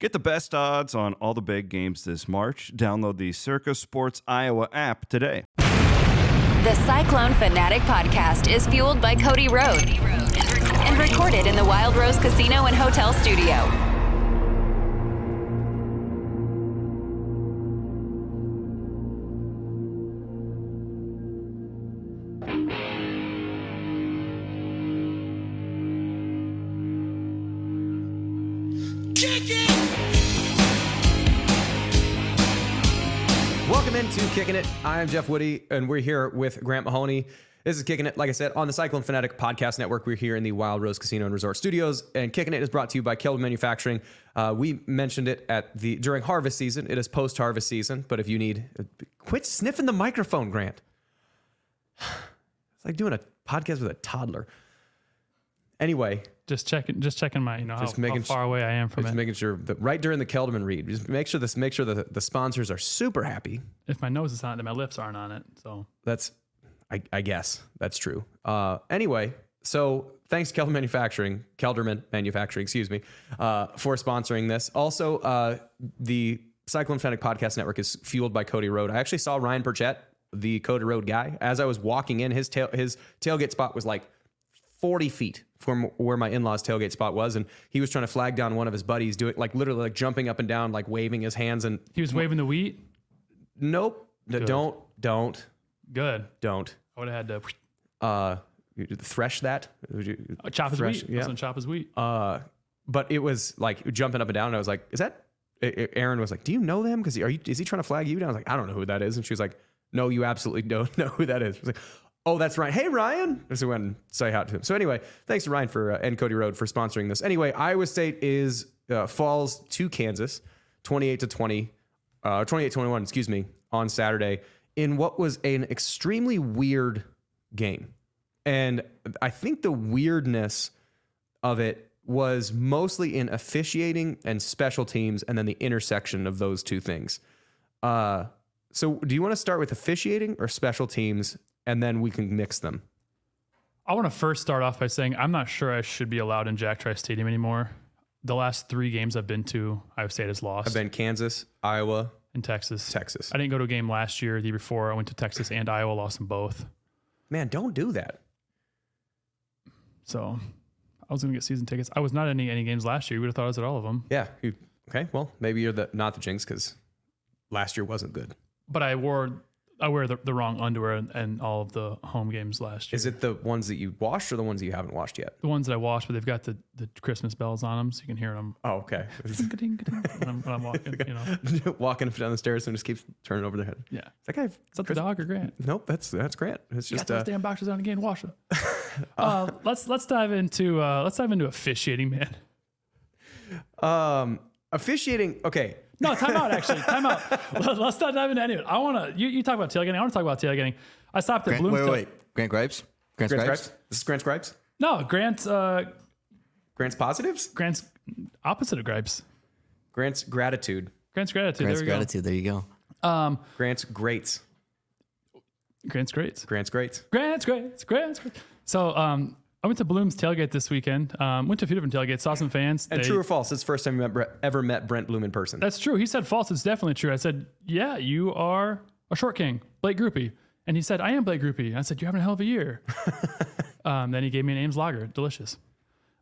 Get the best odds on all the big games this March. Download the Circa Sports Iowa app today. The Cyclone Fanatic podcast is fueled by Cody Road and recorded in the Wild Rose Casino and Hotel Studio. It. I am Jeff Woody, and we're here with Grant Mahoney. This is Kicking It, like I said, on the Cyclone Fanatic Podcast Network. We're here in the Wild Rose Casino and Resort Studios, and Kicking It is brought to you by Kelderman Manufacturing. Uh, we mentioned it at the during harvest season. It is post harvest season, but if you need, quit sniffing the microphone, Grant. It's like doing a podcast with a toddler. Anyway, Just checking, just checking my, you know, Just how, making how far away I am from just it. making sure that right during the Kelderman read, just make sure this, make sure that the, sponsors are super happy if my nose is on it, then my lips aren't on it. So That's, I, I guess that's true. Uh, anyway, so thanks Kelderman Manufacturing, Kelderman Manufacturing, excuse me, uh, for sponsoring this. Also, uh, the Cyclone Fanatic Podcast Network is fueled by Cody Road. I actually saw Ryan Burchett, the Cody Road guy, as I was walking in. His tail, his tailgate spot was like 40 feet from where my in-laws tailgate spot was and he was trying to flag down one of his buddies doing like literally like jumping up and down like waving his hands and he was waving the wheat. nope no, don't don't Good. don't I would have had to uh thresh that Would you- uh, chop his thresh- wheat. yeah. Yeah. chop his wheat. uh but it was like jumping up and down and i was like is that A- A- aaron was like do you know them because are you is he trying to flag you down i was like i don't know who that is and she was like no you absolutely don't know who that is I was like oh that's right. Hey ryan. We went and say hi to him. So anyway thanks to ryan for uh, and cody road for sponsoring this. Anyway iowa state is uh, falls to kansas 28 to 20 uh 28 21 excuse me on saturday in what was an extremely weird game. And i think the weirdness of it was mostly in officiating and special teams and then the intersection of those two things. Uh, so do you want to start with officiating or special teams and then we can mix them? I want to first start off by saying I'm not sure I should be allowed in Jack Trice Stadium anymore. The last three games I've been to, Iowa State has lost I've been Kansas, Iowa, and Texas. Texas. I didn't go to a game last year. The year before, I went to Texas and Iowa, lost them both. Man, don't do that. So I was going to get season tickets. I was not at any any games last year. You would have thought I was at all of them. Yeah. You, okay. Well, maybe you're the not the jinx because last year wasn't good. But I wore I wear the, the wrong underwear and, in all of the home games last year. Is it the ones that you washed or the ones that you haven't washed yet? the ones that I washed, but they've got the, the Christmas bells on them, so you can hear them Oh, okay. when I'm, when I'm walking. You know, Walking up and down the stairs and just keeps turning over their head. yeah. Is that guy? Is that the dog or Grant? Nope. That's that's Grant. It's Got just those uh, damn boxes on again. Wash them. uh, let's let's dive into uh, let's dive into officiating, man. Um, officiating. Okay, No, time out. Actually, time out. Let- Let's not dive into any of it. I want to. You, you talk about tailgating. I want to talk about tailgating. I stopped at Grant, wait, Bloomfield. wait, wait. Grant Gripes? Grant, Grant Gripes? This is Grant Gripes? No, Grant. Uh, Grant's positives. Grant's opposite of gripes. Grant's gratitude. Grant's gratitude. Grant's there we gratitude. There you go. go. Um, Grant's greats. Grant's greats. Grant's greats. Grant's greats. Grant's greats. So um, I went to Bloom's tailgate this weekend. Um, went to a few different tailgates. Saw some fans. And They- true or false? It's the first time you met ever met Brent Bloom in person. That's true. He said false. It's definitely true. I said, yeah, you are a short king, Blake Groupie. And he said, I am Blake Groupie. I said, you're having a hell of a year. um, then he gave me an Ames Lager. Delicious.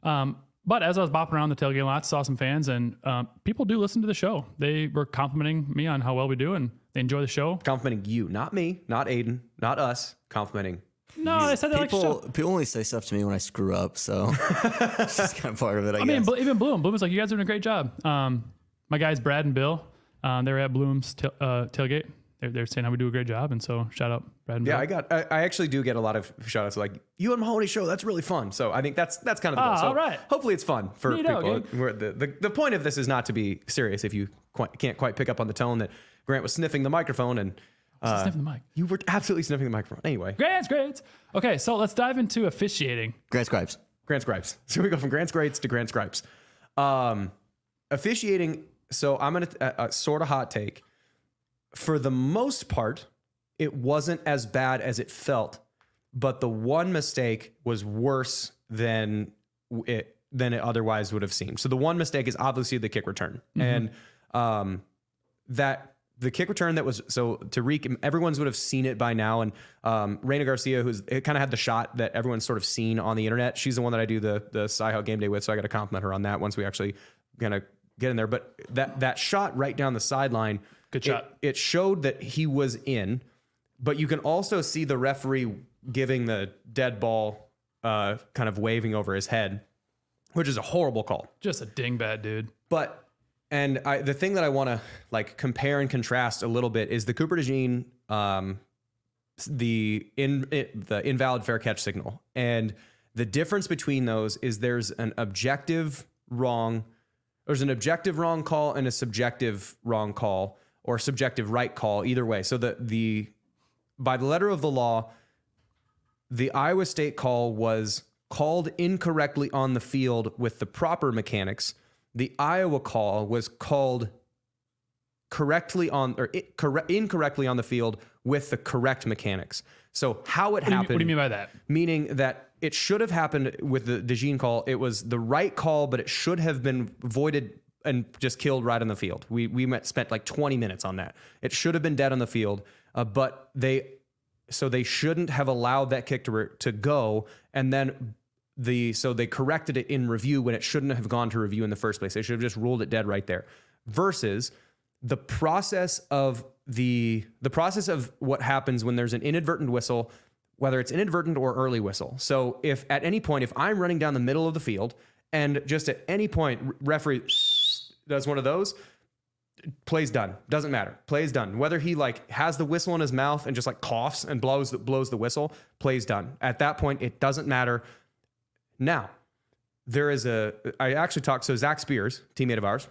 Um, but as I was bopping around the tailgate lot, saw some fans, and um, people do listen to the show. They were complimenting me on how well we do, and they enjoy the show. complimenting you, not me, not Aiden, not us. Complimenting. No, I said they like the People, show. people only say stuff to me when I screw up, so it's just kind of part of it, I, I mean, guess. Bl- even Bloom. Bloom was like, you guys are doing a great job. Um, my guys, Brad and Bill, um, they were at Bloom's tail uh, tailgate. They're, they're saying how we do a great job. And so shout out Brad and Bill. Yeah, Bill. I got. I, I actually do get a lot of shout outs like you and Mahoney show. That's really fun. So I think that's that's kind of the goal. Ah, So all right. Hopefully it's fun for Neato, people. gang. We're- the, the the point of this is not to be serious. If you quite, can't quite pick up on the tone that Grant was sniffing the microphone and uh, Sniffing the mic. you were absolutely sniffing the microphone. Anyway, Grants, grades. Okay, so let's dive into officiating. Grant Scripes. Grant's gripes. So we go from Grant's grades to Grant's gripes. Um, officiating. So I'm gonna uh, uh, sort of hot take. For the most part, it wasn't as bad as it felt, but the one mistake was worse than it than it otherwise would have seemed. So the one mistake is obviously the kick return, and um, that the kick return that was so Tariq, everyone's would have seen it by now. And um, Reina Garcia, who's kind of had the shot that everyone's sort of seen on the internet. She's the one that I do the the Sci game day with, so I got to compliment her on that once we actually kind of get in there. But that that shot right down the sideline, Good it- shot. It, showed that he was in, but you can also see the referee giving the dead ball, uh, kind of waving over his head, which is a horrible call. Just a dingbat, dude. But and I, the thing that I want to like compare and contrast a little bit is the Cooper DeJean, um, the in it, the invalid fair catch signal, and the difference between those is there's an objective wrong, there's an objective wrong call and a subjective wrong call or subjective right call either way. So the the by the letter of the law, the Iowa State call was called incorrectly on the field with the proper mechanics. The Iowa call was called correctly on or i- corre- incorrectly on the field with the correct mechanics. So how it What do, you, happened? what do you mean by that? meaning that it should have happened with the DeJean call. It was the right call, but it should have been voided and just killed right on the field. We we met, spent like 20 minutes on that. It should have been dead on the field, uh, but they so they shouldn't have allowed that kick to to go, and then the so they corrected it in review when it shouldn't have gone to review in the first place. They should have just ruled it dead right there. Versus the process of the the process of what happens when there's an inadvertent whistle whether it's inadvertent or early whistle. So if at any point if i'm running down the middle of the field and just at any point referee does one of those plays done. Doesn't matter. Plays done. Whether he like has the whistle in his mouth and just like coughs and blows blows the whistle plays done. At that point it doesn't matter now there is a i actually talked so zach spears teammate of ours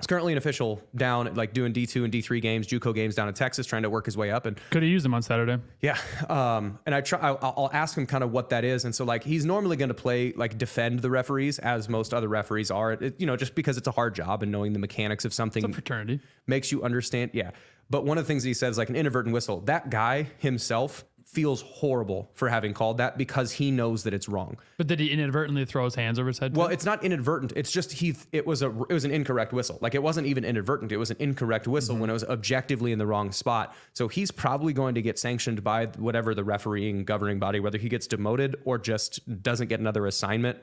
is currently an official down like doing d2 and d3 games juco games down in texas trying to work his way up and Could have used him on Saturday. yeah, um, and I try. I'll, I'll ask him kind of what that is, and so like he's normally going to play like defend the referees as most other referees are. It, you know, just because it's a hard job and knowing the mechanics of something It's a fraternity. makes you understand. Yeah, but one of the things he says like an inadvertent whistle. That guy himself feels horrible for having called that because he knows that it's wrong. But did he inadvertently throw his hands over his head? Well, it's not inadvertent. It's just he. It was a. It was an incorrect whistle. Like it wasn't even inadvertent. It was an incorrect whistle mm-hmm. when it was objectively in the wrong spot. So he's probably going to get sanctioned by whatever the refereeing governing body, whether he gets demoted or just doesn't get another assignment.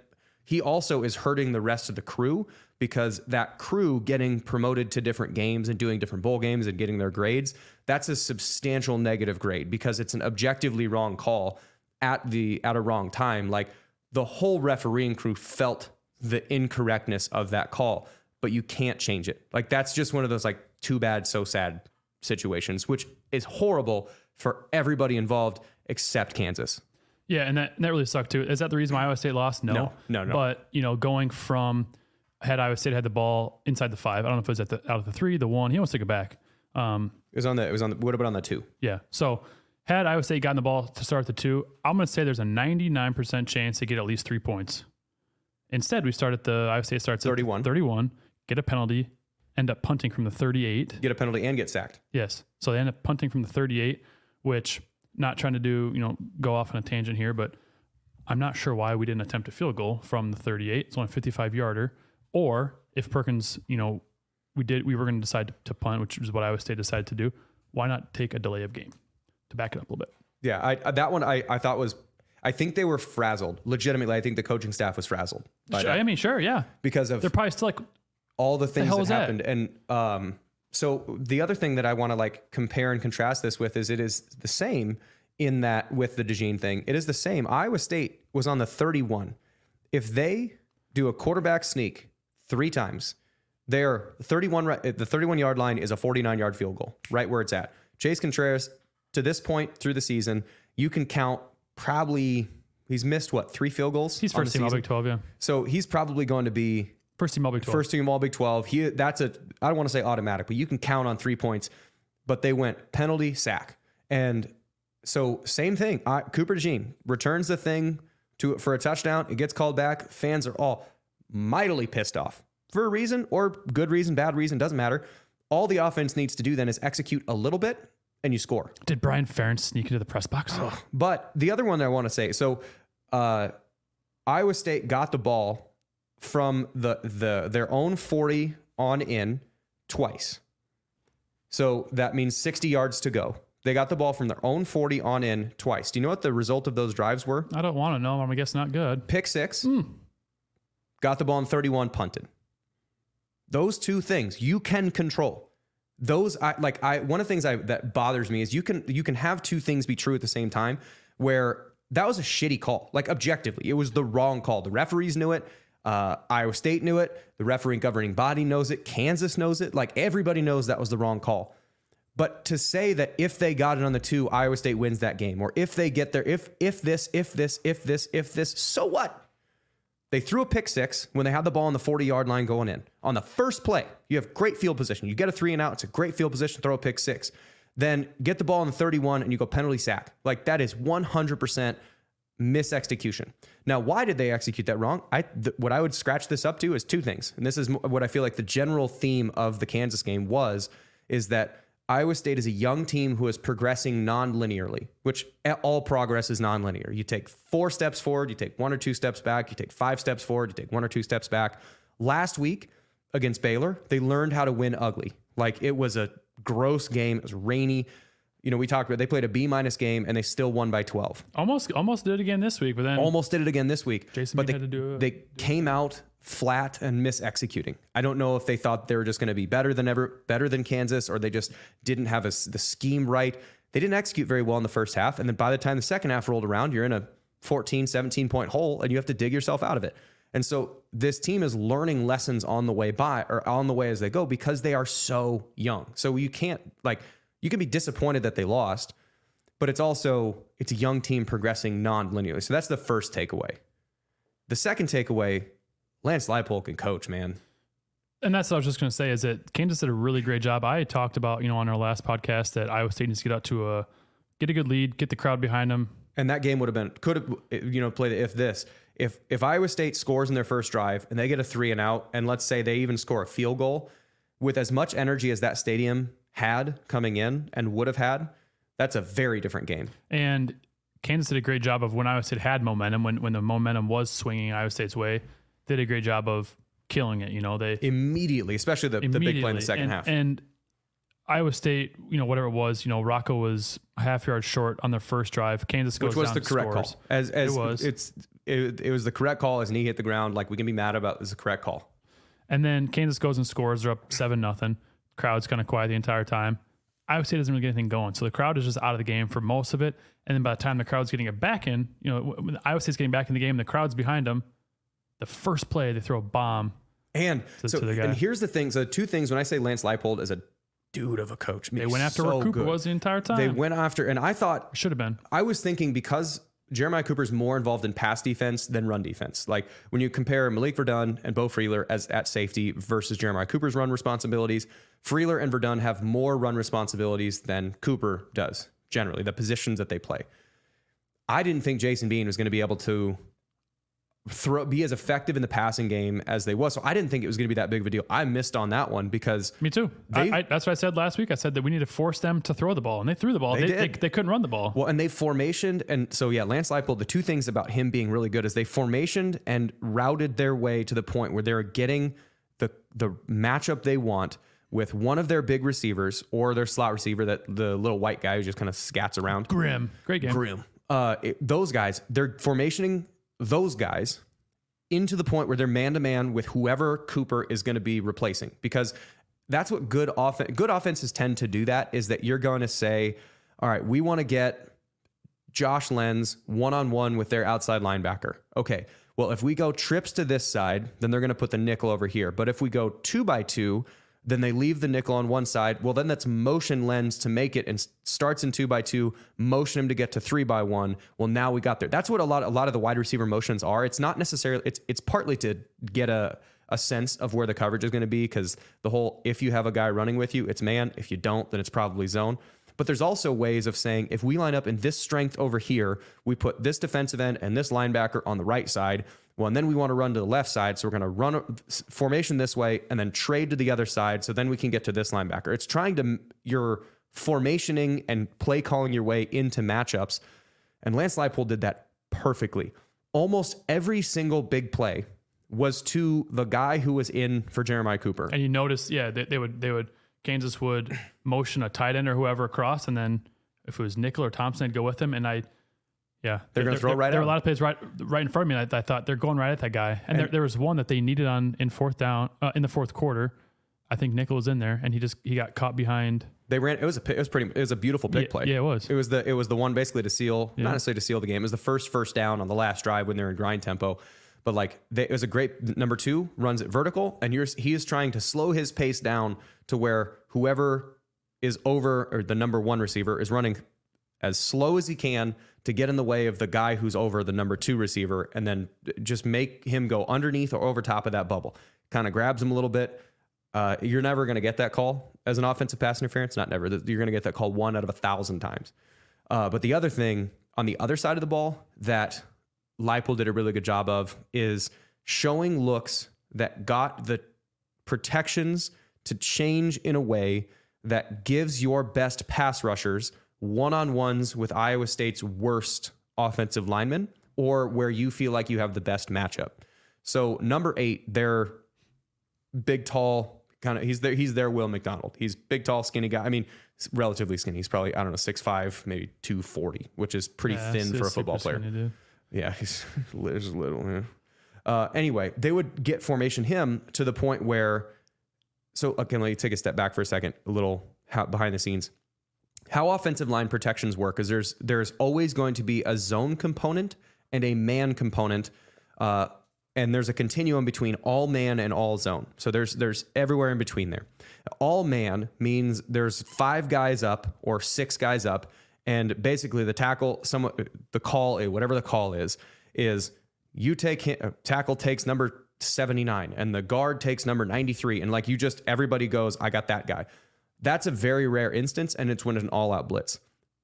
He also is hurting the rest of the crew because that crew getting promoted to different games and doing different bowl games and getting their grades, that's a substantial negative grade because it's an objectively wrong call at the at a wrong time. Like the whole refereeing crew felt the incorrectness of that call, but you can't change it. Like that's just one of those like too bad, so sad situations, which is horrible for everybody involved except Kansas. Yeah, and that, and that really sucked too. Is that the reason why Iowa State lost? No. No, no, no. But, you know, going from had Iowa State had the ball inside the five. I don't know if it was at the out of the three, the one. He almost took it back. Um, It was on the it was on the what about on the two? yeah. So had Iowa State gotten the ball to start at the two, I'm going to say there's a 99% chance to get at least three points. Instead, we start at the Iowa State starts at 31. 31, get a penalty, end up punting from the 38. Get a penalty and get sacked. Yes. So they end up punting from the 38, which not trying to do, you know, go off on a tangent here, but I'm not sure why we didn't attempt a field goal from the 38. It's only a 55 yarder. Or if Perkins, you know, we did, we were going to decide to punt, which is what Iowa State decided to do. Why not take a delay of game to back it up a little bit? Yeah, I, that one I, I thought was I think they were frazzled. Legitimately, I think the coaching staff was frazzled Sure, I mean, sure, yeah. because of They're probably still like, all the things hell that was that? happened. And um, so the other thing that I want to like compare and contrast this with is it is the same in that with the DeJean thing. It is the same. Iowa State was on the 31. If they do a quarterback sneak three times, their 31 the 31 yard line is a 49 yard field goal, right where it's at. Chase Contreraz to this point through the season, you can count probably he's missed what three field goals. he's first team All? Big 12, yeah. So he's probably going to be First team All Big 12. First team All Big 12. He that's a I don't want to say automatic, but you can count on three points. But they went penalty sack, and so same thing. I, Cooper DeJean returns the thing to for a touchdown. It gets called back. Fans are all mightily pissed off for a reason or good reason, bad reason doesn't matter. All the offense needs to do then is execute a little bit, and you score. Did Brian Ferentz sneak into the press box? But the other one that I want to say, so uh, Iowa State got the ball from the the their own 40 on in twice. So that means 60 yards to go. They got the ball from their own 40 on in twice. Do you know what the result of those drives were? I don't want to know. I'm gonna guess not good. Pick six. Got the ball in 31, punted. Those two things you can control. Those I like I one of the things I that bothers me is you can you can have two things be true at the same time where that was a shitty call. Like objectively, it was the wrong call. The referees knew it. Uh, Iowa State knew it. The refereeing governing body knows it. Kansas knows it. Like everybody knows that was the wrong call. But to say that if they got it on the two, Iowa State wins that game, or if they get there, if if this, if this, if this, if this, so what? They threw a pick six when they had the ball on the 40 yard line going in. On the first play, you have great field position. You get a three and out. It's a great field position. Throw a pick six. Then get the ball on the 31 and you go penalty sack. Like that is 100% misexecution. Now, why did they execute that wrong? I th- what I would scratch this up to is two things, and this is what I feel like the general theme of the Kansas game was is that Iowa State is a young team who is progressing non-linearly, which all progress is non-linear. You take four steps forward, you take one or two steps back, you take five steps forward, you take one or two steps back. Last week against Baylor, they learned how to win ugly. Like it was a gross game. It was rainy. You know, we talked about they played a B minus game and they still won by 12 Almost almost did it again this week, but then almost did it again this week. Jason but they, had to do a- they came out flat and misexecuting. I don't know if they thought they were just going to be better than ever, better than Kansas, or they just didn't have a the scheme right. They didn't execute very well in the first half, and then by the time the second half rolled around, you're in a 14, 17 point hole, and you have to dig yourself out of it. And so this team is learning lessons on the way by or on the way as they go because they are so young. So you can't like you can be disappointed that they lost, but it's also it's a young team progressing non-linearly. So that's the first takeaway. The second takeaway, Lance Leipold can coach, man. and that's what I was just going to say is that Kansas did a really great job. I talked about, you know, on our last podcast that Iowa State needs to get out to a get a good lead, get the crowd behind them. And that game would have been could have you know played if this if if Iowa State scores in their first drive and they get a three and out and let's say they even score a field goal with as much energy as that stadium had coming in and would have had, that's a very different game. And Kansas did a great job of when Iowa State had momentum, when when the momentum was swinging Iowa State's way, did a great job of killing it. You know, they Immediately, especially the, the big play in the second and, half. And Iowa State, you know, whatever it was, you know, Rocco was a half yard short on their first drive. Kansas goes which was the correct scores. call. As as It was. it's it, it was the correct call as knee hit the ground. Like we can be mad about is the correct call. And then Kansas goes and scores. They're up seven nothing. Crowd's kind of quiet the entire time. Iowa State doesn't really get anything going, so the crowd is just out of the game for most of it. And then by the time the crowd's getting it back in, you know, when Iowa State's getting back in the game, the crowd's behind them. The first play, they throw a bomb. And so to the guy. and here's the thing. So two things. When I say Lance Leipold is a dude of a coach, I mean, They went after so where Cooper good. was the entire time. They went after, and I thought Should have been. I was thinking because Jeremiah Cooper's more involved in pass defense than run defense. Like when you compare Malik Verdon and Beau Freyler as at safety versus Jeremiah Cooper's run responsibilities, Freyler and Verdon have more run responsibilities than Cooper does generally, the positions that they play. I didn't think Jason Bean was going to be able to throw be as effective in the passing game as they was. So I didn't think it was going to be that big of a deal. I missed on that one because Me too. They- I, I, that's what I said last week. I said that we need to force them to throw the ball, and they threw the ball. They They, did. they, they couldn't run the ball. Well, and they formationed, and so yeah, Lance Leipold. The two things about him being really good is they formationed and routed their way to the point where they're getting the the matchup they want with one of their big receivers or their slot receiver, that the little white guy who just kind of scats around. Grimm, great game. Grimm. Uh, it- those guys, they're formationing those guys into the point where they're man to man with whoever Cooper is going to be replacing. Because that's what good offense good offenses tend to do that is that you're going to say all right we want to get Josh Lenz one on one with their outside linebacker. Okay well if we go trips to this side then they're going to put the nickel over here. But if we go 2 by 2 then they leave the nickel on one side. Well, then that's motion Lenz to make it and starts in two by two, motion him to get to three by one. Well, now we got there. That's what a lot a lot of the wide receiver motions are. It's not necessarily it's it's partly to get a a sense of where the coverage is going to be because the whole if you have a guy running with you, it's man. If you don't, then it's probably zone. But there's also ways of saying if we line up in this strength over here, we put this defensive end and this linebacker on the right side. Well, and then we want to run to the left side. So we're going to run uh, a formation this way and then trade to the other side. So then we can get to this linebacker. It's trying to, you're formationing and play calling your way into matchups. And Lance Leipold did that perfectly. Almost every single big play was to the guy who was in for Jeremiah Cooper. And you notice, yeah, they, they would they would Kansas would motion a tight end or whoever across, and then if it was Nickel or Thompson, I'd go with him, and I. Yeah, They're gonna throw there, right There were a lot of plays right, right in front of me. And I, I thought they're going right at that guy, and, there, there was one that they needed on in fourth down uh, in the fourth quarter. I think Nickel was in there, and he just he got caught behind. They ran. It was a. It was pretty. It was a beautiful big Yeah, play. yeah, it was. It was the. It was the one basically to seal, Yeah. not necessarily to seal the game. It was the first first down on the last drive when they're in grind tempo. But like, they, it was a great number two runs it vertical, and you're he is trying to slow his pace down to where whoever is over or the number one receiver is running as slow as he can to get in the way of the guy who's over the number two receiver and then just make him go underneath or over top of that bubble. Kind of grabs him a little bit. Uh, you're never going to get that call as an offensive pass interference. Not never. You're going to get that call one out of a thousand times. Uh, but the other thing on the other side of the ball that Leipold did a really good job of is showing looks that got the protections to change in a way that gives your best pass rushers one on ones with Iowa State's worst offensive linemen or where you feel like you have the best matchup. So, number eight, they're big, tall, kind of, he's there, he's their Will McDonald. He's big, tall, skinny guy. I mean, relatively skinny. He's probably, I don't know, six five, maybe 240, which is pretty Yeah, thin for a football player. Yeah, he's just little. Yeah. Uh, anyway, they would get formation him to the point where. So okay, let me take a step back for a second. A little behind the scenes. How offensive line protections work is there's there's always going to be a zone component and a man component, uh, and there's a continuum between all man and all zone. So there's there's everywhere in between there. All man means there's five guys up or six guys up, and basically the tackle, some the call, whatever the call is, is you take him, uh, tackle takes number 79 and the guard takes number 93 and like you just everybody goes I got that guy. That's a very rare instance and it's when it's an all out blitz.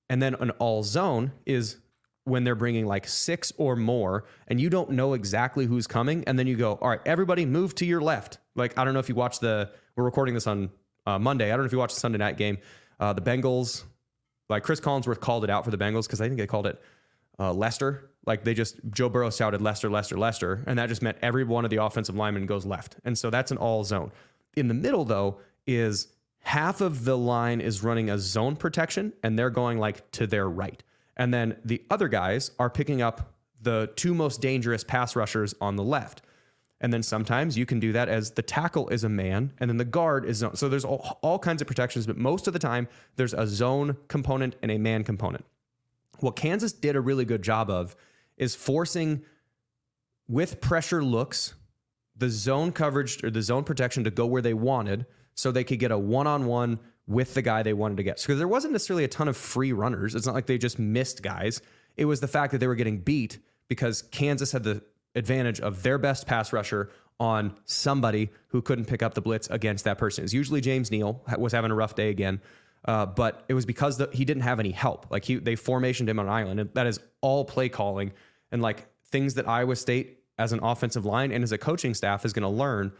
And then an all zone is when they're bringing like six or more and you don't know exactly who's coming and then you go all right everybody move to your left. Like I don't know if you watched the we're recording this on uh, Monday. I don't know if you watched the Sunday night game. Uh, the Bengals like Chris Collinsworth called it out for the Bengals because I think they called it uh, Lester. Like they just Joe Burrow shouted Lester, Lester, Lester, and that just meant every one of the offensive linemen goes left, and so that's an all zone. In the middle though is half of the line is running a zone protection, and they're going like to their right, and then the other guys are picking up the two most dangerous pass rushers on the left. And then sometimes you can do that as the tackle is a man and then the guard is zone. So there's all, all kinds of protections, but most of the time there's a zone component and a man component. What Kansas did a really good job of is forcing with pressure looks the zone coverage or the zone protection to go where they wanted so they could get a one-on-one with the guy they wanted to get. Because there wasn't necessarily a ton of free runners. It's not like they just missed guys. It was the fact that they were getting beat because Kansas had the advantage of their best pass rusher on somebody who couldn't pick up the blitz against that person. It's usually James Neal was having a rough day again. Uh, but it was because the, he didn't have any help. Like he, they formationed him on an island, and that is all play calling and like things that Iowa State as an offensive line and as a coaching staff is going to learn.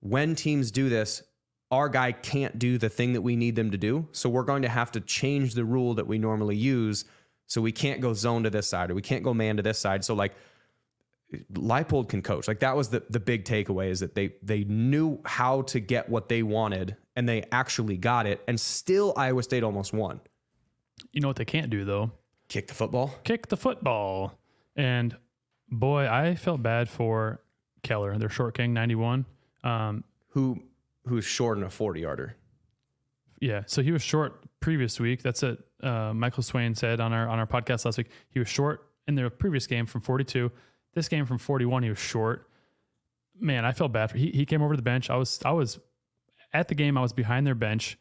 When teams do this, our guy can't do the thing that we need them to do, so we're going to have to change the rule that we normally use. So we can't go zone to this side, or we can't go man to this side. So like Leipold can coach. Like that was the the big takeaway is that they they knew how to get what they wanted and they actually got it and still Iowa State almost won. You know what they can't do though? Kick the football. Kick the football. And boy, I felt bad for Keller, their short king, 91. Um, Who who's short in a 40 yarder. yeah, so he was short previous week. That's what uh, Michael Swain said on our on our podcast last week. He was short in the previous game from 42. This game from 41, he was short. Man, I felt bad for he. He came over to the bench. I was I was at the game. I was behind their bench.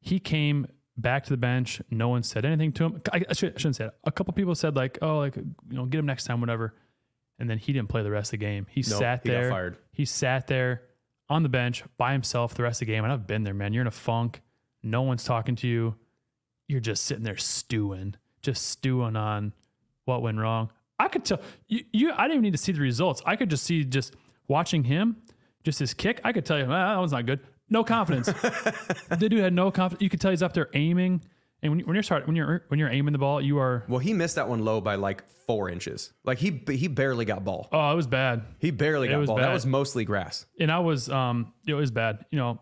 He came back to the bench. No one said anything to him. I, I, should, I shouldn't say it. A couple people said like, "Oh, like you know, get him next time, whatever." And then he didn't play the rest of the game. He Nope, sat he there. fired. He sat there on the bench by himself the rest of the game. And I've been there, man. You're in a funk. No one's talking to you. You're just sitting there stewing, just stewing on what went wrong. I could tell you, you I didn't even need to see the results. I could just see just watching him, just his kick. I could tell you, ah, that was not good. No confidence. the dude had no confidence. You could tell he's up there aiming And when, you- when you're start, when you're when you're aiming the ball, you are. Well, he missed that one low by like four inches. Like he he barely got ball. Oh, it was bad. He barely got ball. That was mostly grass. and I was um it was bad. You know,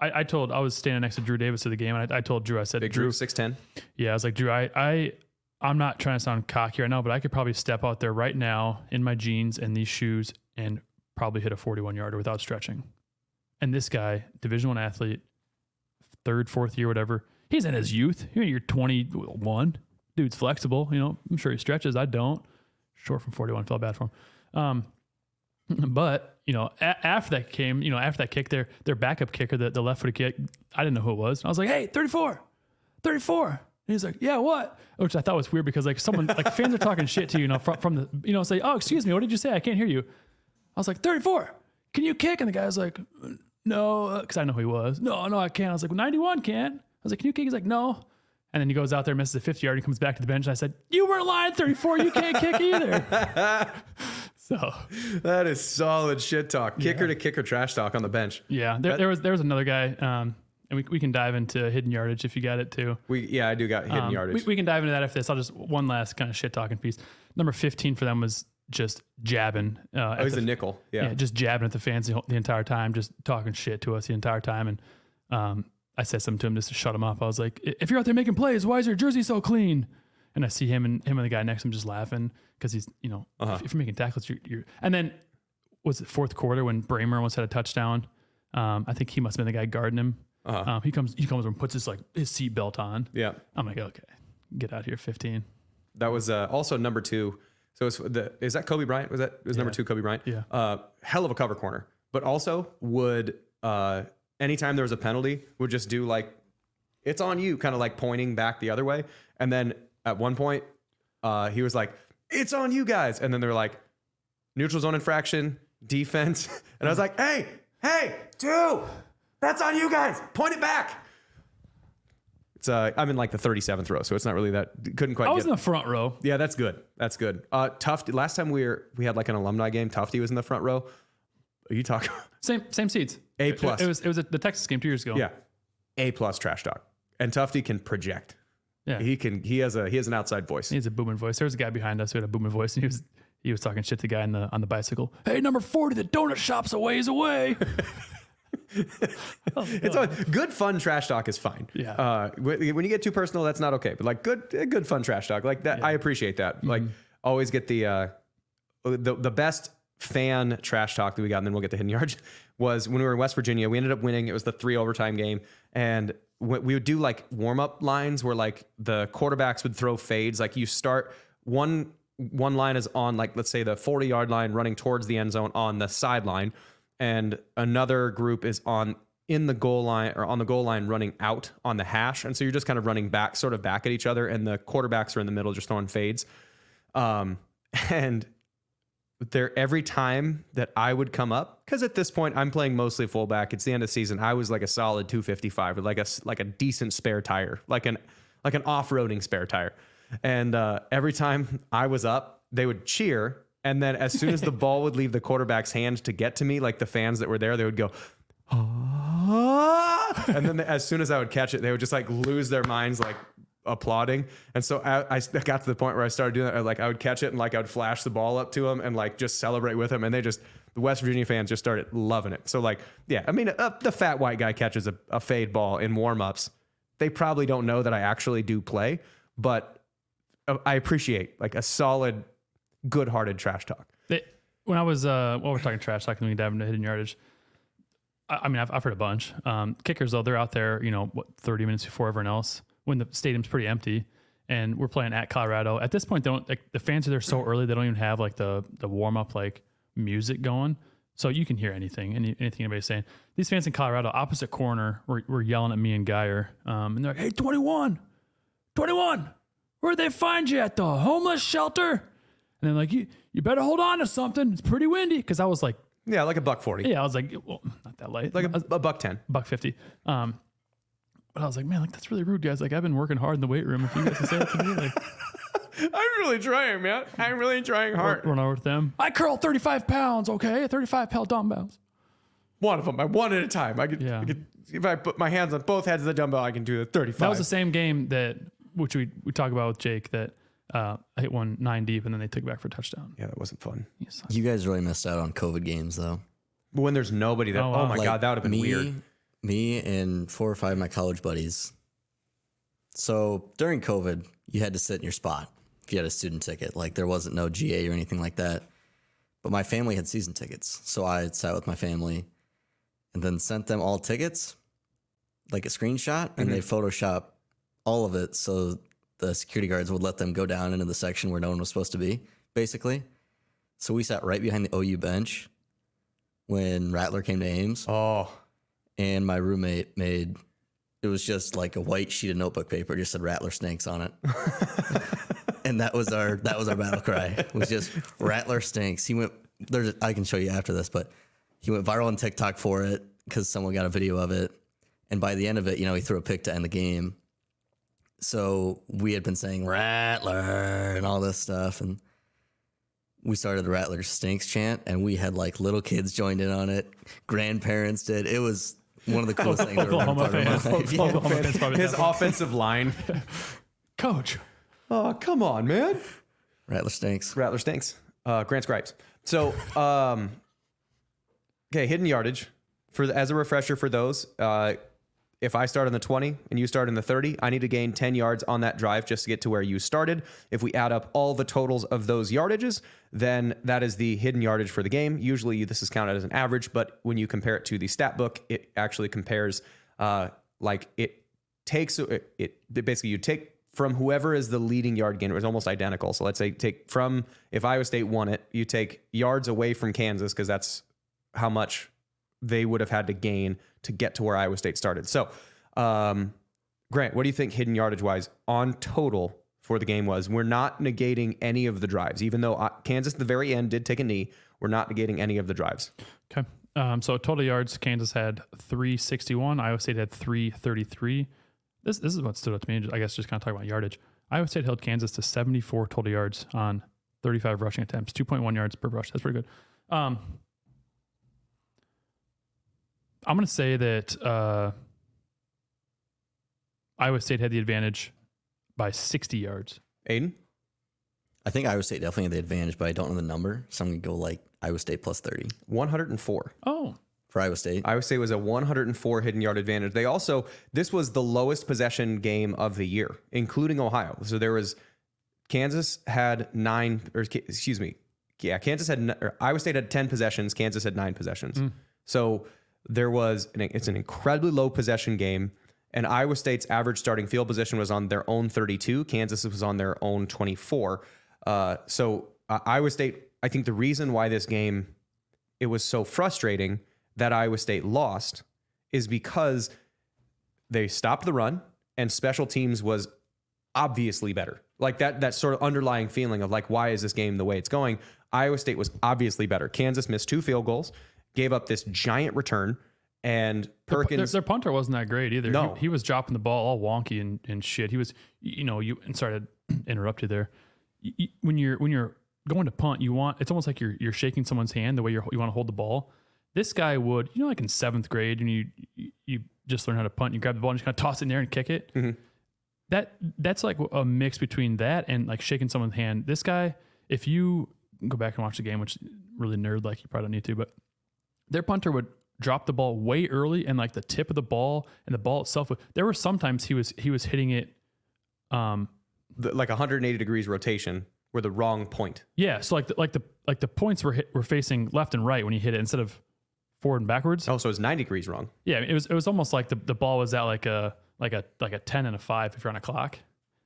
I, I told I was standing next to Drew Davis at the game, and I, I told Drew I said Big Drew, six ten. yeah, I was like Drew, I I I'm not trying to sound cocky right now, but I could probably step out there right now in my jeans and these shoes and probably hit a 41 yarder without stretching. And this guy, Division One athlete, third, fourth year, whatever, he's in his youth. You're, you're 21. Dude's flexible. You know, I'm sure he stretches. I don't. Short from 41. Felt bad for him. Um, but you know, a- after that came, you know, after that kick, their their backup kicker, the, the left footed kick, I didn't know who it was. And I was like, hey, 34, 34. And he's like, yeah, what? Which I thought was weird because like someone like fans are talking shit to you, you know, from, from the you know, say, oh, excuse me, what did you say? I can't hear you. I was like, 34. Can you kick? And the guy's like, no, because I know who he was. No, no, I can't. I was like, well, 91 can. I was like, can you kick? He's like, no. And then he goes out there, misses a 50 yard, and comes back to the bench. And I said, you were lying 34. You can't kick either. so That is solid shit talk. Kicker to kicker trash talk on the bench. yeah, there, there was there was another guy, um, and we, we can dive into hidden yardage if you got it too. We yeah, I do got hidden Um, yardage. We, we can dive into that after this. I'll just one last kind of shit talking piece. Number 15 for them was just jabbing. Uh, oh, he's a nickel. Yeah. yeah, just jabbing at the fans the, the entire time, just talking shit to us the entire time. And um, I said something to him just to shut him up. I was like, "If you're out there making plays, why is your jersey so clean?" And I see him and him and the guy next to him just laughing because he's, you know, Uh-huh. if, if you're making tackles, you're, you're. And then was it fourth quarter when Brahmer almost had a touchdown? Um, I think he must have been the guy guarding him. Uh-huh. Um, he comes, he comes and puts his like his seatbelt on. yeah. I'm like, okay, get out here, 15. That was uh, also number two. So it's the is that Cobee Bryant? Was that was number two Cobee Bryant? Yeah. Uh, hell of a cover corner, but also would uh, anytime there was a penalty would just do like it's on you, kind of like pointing back the other way. And then at one point, uh, he was like, "It's on you guys," and then they're like, "Neutral zone infraction, defense," and I was like, "Hey, hey, two, that's on you guys. Point it back." It's uh, I'm in like the 37th row, so it's not really that. Couldn't quite. I was get, in the front row. yeah, that's good. That's good. Uh, Tufty. Last time we were we had like an alumni game. Tufty was in the front row. Are you talking? Same same seats. A plus. It, was it was at the Texas game two years ago. yeah, A plus trash talk. And Tufty can project. yeah. He can. He has a he has an outside voice. He has a booming voice. There was a guy behind us who had a booming voice, and he was he was talking shit to the guy on the on the bicycle. Hey, number forty, the donut shop's a ways away. It's always, good fun trash talk is fine. Yeah. Uh, when when you get too personal, that's not okay. But like good good fun trash talk like that, I appreciate that. Like always get the uh, the the best fan trash talk that we got, and then we'll get the hidden yards. Was when we were in West Virginia. We ended up winning. It was the three overtime game, and we would do like warm up lines where like the quarterbacks would throw fades. Like you start one one line is on like let's say the 40 yard line running towards the end zone on the sideline and another group is on in the goal line or on the goal line running out on the hash and so you're just kind of running back sort of back at each other and the quarterbacks are in the middle just throwing fades um and there every time that I would come up because at this point I'm playing mostly fullback. It's the end of the season. I was like a solid 255 with like a like a decent spare tire, like an like an off-roading spare tire. And uh, every time I was up, they would cheer, and then as soon as the ball would leave the quarterback's hand to get to me, like the fans that were there, they would go. "Ah," and then as soon as I would catch it, they would just like lose their minds, like applauding. And so I, I got to the point where I started doing that. Like I would catch it and like I would flash the ball up to them and like just celebrate with them. And they just, the West Virginia fans just started loving it. So like, yeah, I mean, uh, the fat white guy catches a, a fade ball in warmups. They probably don't know that I actually do play, but uh, I appreciate like a solid, good-hearted trash talk. They, when I was uh, well, we're talking trash talking. We dive into hidden yardage. I, I mean, I've, I've heard a bunch. Um, kickers though, they're out there, you know, what thirty minutes before everyone else when the stadium's pretty empty, and we're playing at Colorado. At this point, they don't like the fans are there so early they don't even have like the the warm up like music going, so you can hear anything, any, anything anybody's saying. These fans in Colorado, opposite corner, were, were yelling at me and Geyer, um, and they're like, "Hey, 21, 21, where'd they find you at the homeless shelter?" And they're like, "You you better hold on to something. It's pretty windy." Because I was like, Yeah, like a buck 40, yeah, I was like, well, not that light, like a, a buck 10. buck fifty. Um, but I was like, man, like that's really rude, guys. Like I've been working hard in the weight room. If you guys can say that to me, like I'm really trying, man. I'm really trying hard. run over with them. I curl thirty five pounds, okay, thirty five pound dumbbells. One of them, I one at a time. I could, Yeah. I could if I put my hands on both heads of the dumbbell, I can do the 35. That was the same game that which we we talk about with Jake that uh, I hit one nine deep and then they took it back for a touchdown. yeah, that wasn't fun. You guys really missed out on COVID games though. But when there's nobody that, Oh, oh, my Like, God, that would have been me, weird. Me and four or five of my college buddies. So during COVID, you had to sit in your spot if you had a student ticket. Like there wasn't no GA or anything like that. But my family had season tickets. So I sat with my family and then sent them all tickets, like a screenshot, and they mm-hmm. Photoshop all of it so the security guards would let them go down into the section where no one was supposed to be, basically. So we sat right behind the OU bench when Rattler came to Ames Oh, and my roommate made it was just like a white sheet of notebook paper just said rattler stinks on it and that was our that was our battle cry it was just rattler stinks he went there's i can show you after this but he went viral on tiktok for it because someone got a video of it and by the end of it you know he threw a pick to end the game so we had been saying rattler and all this stuff and we started the Rattler Stinks chant, and we had like little kids joined in on it. Grandparents did. It was one of the coolest things I've Oklahoma part of my fans. Oklahoma fans probably his have offensive line. coach. Oh, come on, man. Rattler Stinks. Rattler stinks. Uh, Grant Scripes. So, um, okay, hidden yardage for the, as a refresher for those. Uh, if I start on the 20 and you start in the 30, I need to gain 10 yards on that drive just to get to where you started. If we add up all the totals of those yardages, then that is the hidden yardage for the game. Usually this is counted as an average, but when you compare it to the stat book, it actually compares uh, like it takes it, it basically you take from whoever is the leading yard gainer. It's almost identical. So let's say take from if Iowa State won it, you take yards away from Kansas because that's how much they would have had to gain to get to where Iowa State started. So, um, Grant, what do you think hidden yardage wise on total for the game was? We're not negating any of the drives, even though uh, Kansas at the very end did take a knee. We're not negating any of the drives. Okay. Um, so total yards, Kansas had 361. Iowa State had 333. This this is what stood out to me. I guess just kind of talking about yardage. Iowa State held Kansas to 74 total yards on 35 rushing attempts, 2.1 yards per rush. That's pretty good. Um, I'm going to say that uh, Iowa State had the advantage by 60 yards. Aiden? I think Iowa State definitely had the advantage, but I don't know the number. So I'm going to go like Iowa State plus 30 104. Oh, for Iowa State. Iowa State was a 104 hidden yard advantage. They also this was the lowest possession game of the year, including Ohio. So there was Kansas had nine, or excuse me, yeah, Kansas had or Iowa State had 10 possessions. Kansas had nine possessions. So there was an, it's an incredibly low possession game. And Iowa State's average starting field position was on their own 32. Kansas was on their own 24. Uh, so uh, Iowa State, I think the reason why this game it was so frustrating that Iowa State lost is because they stopped the run and special teams was obviously better. Like that that sort of underlying feeling of like why is this game the way it's going? Iowa State was obviously better. Kansas missed two field goals, gave up this giant return and Perkins their punter wasn't that great either. No. He, he was dropping the ball all wonky and, and shit. He was, you know, you and sorry to interrupt you there. You- you- when you're when you're going to punt, you want it's almost like you're you're shaking someone's hand the way you're, you want to hold the ball. This guy would, you know, like in seventh grade, and you you, you just learn how to punt. You grab the ball and just kind of toss it in there and kick it. Mm-hmm. That that's like a mix between that and like shaking someone's hand. This guy, if you go back and watch the game, which really nerd like you probably don't need to, but their punter would drop the ball way early and like the tip of the ball and the ball itself would, there were sometimes he was he was hitting it um the, like 180 degrees rotation were the wrong point. yeah so like the, like the like the points were hit, were facing left and right when he hit it instead of forward and backwards Oh, so it's 90 degrees wrong. yeah it was it was almost like the, the ball was at like a like a like a 10 and a 5 if you're on a clock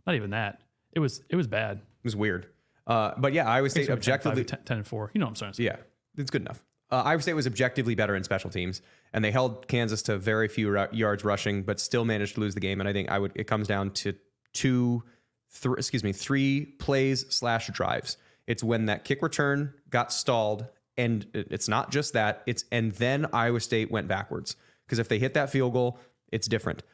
not even that it was it was bad It was weird. Uh, but yeah, State Maybe 10, objectively 5, 10, 10 and 4 you know what I'm saying Yeah, it's good enough. Uh, Iowa State was objectively better in special teams, and they held Kansas to very few ru- yards rushing, but still managed to lose the game. And I think I would it comes down to two, three, excuse me, three plays slash drives. It's when that kick return got stalled, and it's not just that. It's and then Iowa State went backwards because if they hit that field goal, it's different.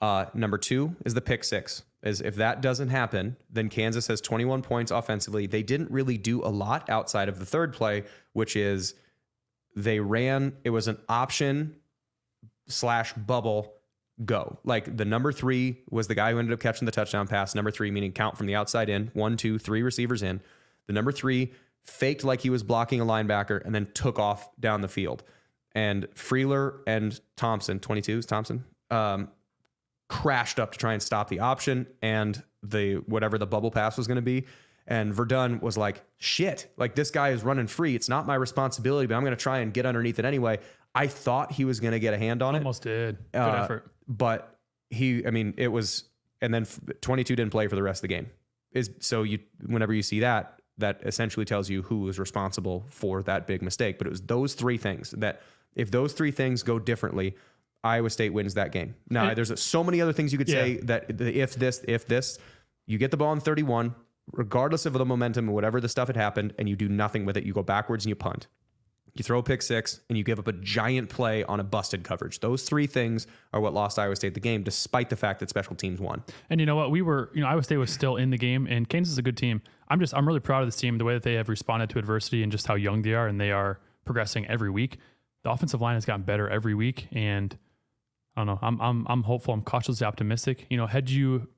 Uh, number two is the pick six. Is if that doesn't happen, then Kansas has 21 points offensively. They didn't really do a lot outside of the third play, which is they ran. It was an option slash bubble go. Like the number three was the guy who ended up catching the touchdown pass. Number three, meaning count from the outside in, one, two, three receivers in. The number three faked like he was blocking a linebacker and then took off down the field. And Freyler and Thompson, 22 is Thompson, um, crashed up to try and stop the option and the whatever the bubble pass was going to be. And Verdon was like, shit, like this guy is running free. It's not my responsibility, but I'm going to try and get underneath it anyway. I thought he was going to get a hand on it. Almost did. Good Uh, effort. But he, I mean, it was, and then 22 didn't play for the rest of the game. Is so you, whenever you see that, that essentially tells you who was responsible for that big mistake. But it was those three things that, if those three things go differently, Iowa State wins that game. Now, there's so many other things you could say that if this, if this, you get the ball in 31, regardless of the momentum or whatever the stuff had happened, and you do nothing with it. You go backwards and you punt. You throw a pick six and you give up a giant play on a busted coverage. Those three things are what lost Iowa State the game, despite the fact that special teams won. And you know what? We were, you know, Iowa State was still in the game, and Kansas is a good team. I'm just, I'm really proud of this team, the way that they have responded to adversity and just how young they are, and they are progressing every week. The offensive line has gotten better every week, and I don't know. I'm, I'm, I'm hopeful. I'm cautiously optimistic. You know, had you,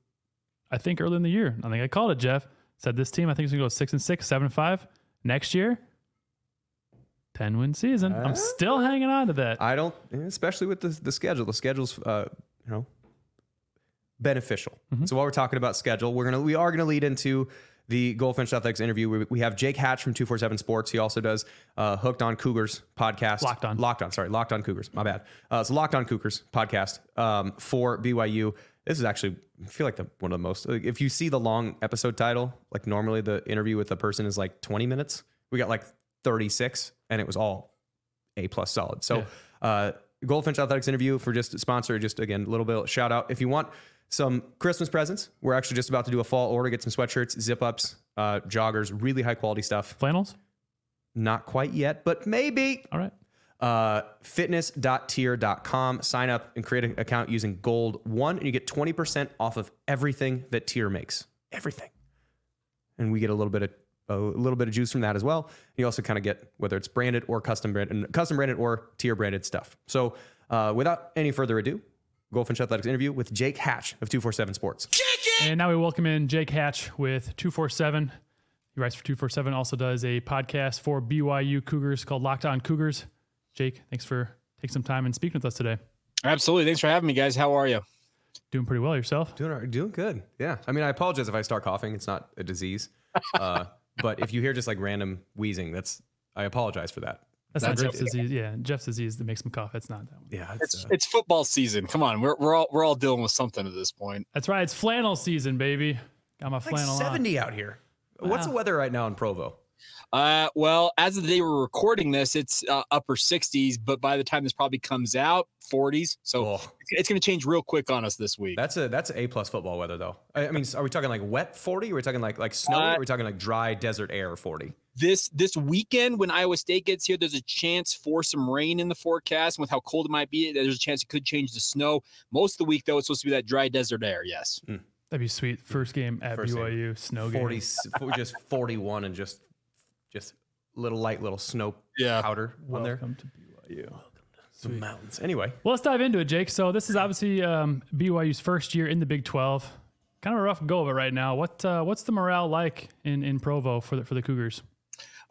I think early in the year, I think I called it, Jeff. Said this team, I think is gonna go six and six, seven and five next year. Ten win season. I'm still hanging on to that. I don't, especially with the, the schedule. The schedule's, uh, you know, beneficial. So while we're talking about schedule, we're gonna we are gonna lead into the Goldfinch Athletics interview. We, we have Jake Hatch from Two Four Seven Sports. He also does uh, Hooked on Cougars podcast. Locked On. Locked on. Sorry, Locked on Cougars. My bad. Uh, it's Locked on Cougars podcast um, for BYU. This is actually I feel like the one of the most. like, If you see the long episode title, like normally the interview with a person is like 20 minutes. We got like 36, and it was all a plus solid. So, uh, Goldfinch Athletics interview for just a sponsor. Just again, a little bit of shout out. If you want some Christmas presents, we're actually just about to do a fall order. Get some sweatshirts, zip ups, uh, joggers, really high quality stuff. Flannels. Not quite yet, but maybe. All right. Uh, fitness.tier.com. Sign up and create an account using Gold One, and you get 20% off of everything that Tier makes. Everything. And we get a little bit of a little bit of juice from that as well. You also kind of get whether it's branded or custom branded, custom branded or tier branded stuff. So, uh, without any further ado, Goldfinch Athletics interview with Jake Hatch of 247 Sports. And now we welcome in Jake Hatch with 247. He writes for 247, also does a podcast for BYU Cougars called Locked On Cougars. Jake, thanks for taking some time and speaking with us today. Absolutely. Thanks for having me, guys. How are you? Doing pretty well yourself. Doing doing good. Yeah. I mean, I apologize if I start coughing. It's not a disease. Uh, but if you hear just like random wheezing, that's I apologize for that. That's, not Jeff's disease. Yeah, Jeff's disease that makes him cough. It's not that one. Yeah. It's uh, it's football season. Come on, we're we're all we're all dealing with something at this point. That's right. It's flannel season, baby. Got my like flannel on. 70 out here. What's the weather right now in Provo? Uh, well, as of the day we're recording this, it's uh, upper 60s, but by the time this probably comes out, 40s. So Oh, it's, it's going to change real quick on us this week. that's a that's a plus football weather though. I, I mean, are we talking like wet 40? Are we talking like like snow? Uh, are we talking like dry desert air 40? This this weekend when Iowa State gets here, there's a chance for some rain in the forecast. And with how cold it might be, there's a chance it could change to snow. Most of the week though, it's supposed to be that dry desert air. Yes. That'd be sweet. First game at First game. BYU, snow game. 40 for just 41 and just just little light little snow Yeah. powder on there. Welcome to BYU. The mountains. Anyway, Well, let's dive into it, Jake. So this is obviously um, BYU's first year in the Big 12. Kind of a rough go of it right now. What uh, what's the morale like in, in Provo for the, for the Cougars?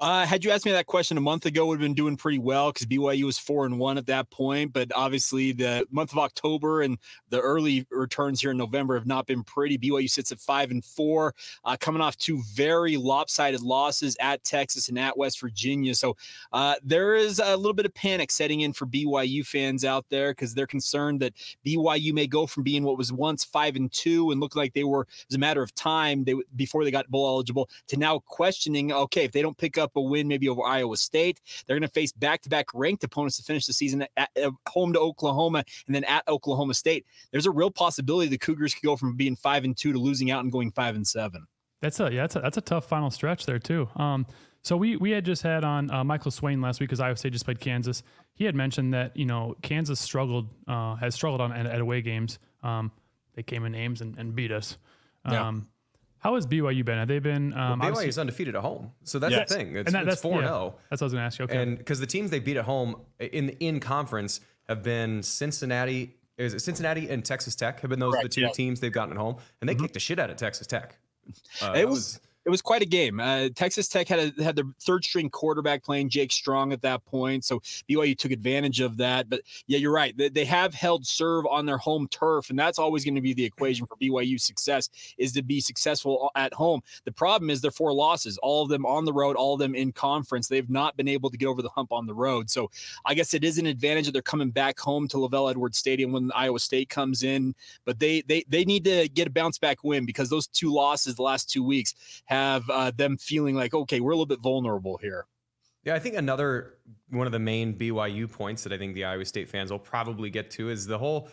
Uh, had you asked me that question a month ago, would have been doing pretty well because BYU was four and one at that point. But obviously, the month of October and the early returns here in November have not been pretty. BYU sits at five and four, uh, coming off two very lopsided losses at Texas and at West Virginia. So uh, there is a little bit of panic setting in for BYU fans out there because they're concerned that BYU may go from being what was once five and two and looked like they were, as a matter of time they before they got bowl eligible to now questioning, okay, if they don't pick up a win maybe over Iowa State, they're going to face back-to-back ranked opponents to finish the season at, at home to Oklahoma and then at Oklahoma State. There's a real possibility the Cougars could go from being five and two to losing out and going five and seven. That's a yeah, that's a, that's a tough final stretch there too. Um, so we we had just had on uh, Michael Swain last week because Iowa State just played Kansas. He had mentioned that you know Kansas struggled uh, has struggled on at, at away games. Um, they came into Ames and, and beat us. Um, Yeah. How has BYU been? Have they been? Um, BYU is undefeated at home, so that's Yes. the thing. It's, and that, it's that's four yeah, zero. That's what I was going to ask you. Okay. And because the teams they beat at home in in conference have been Cincinnati. Is it Cincinnati and Texas Tech have been those Correct, the two yeah. teams they've gotten at home, and they kicked the shit out of Texas Tech. Uh, it that was it was quite a game. Uh, Texas Tech had a, had their third string quarterback playing Jake Strong at that point, so BYU took advantage of that. But yeah, you're right. They, they have held serve on their home turf, and that's always going to be the equation for BYU success is to be successful at home. The problem is their four losses, all of them on the road, all of them in conference. They've not been able to get over the hump on the road. So I guess it is an advantage that they're coming back home to LaVell Edwards Stadium when Iowa State comes in. But they they they need to get a bounce back win because those two losses the last two weeks have uh, them feeling like okay, we're a little bit vulnerable here. Yeah, I think another one of the main BYU points that I think the Iowa State fans will probably get to is the whole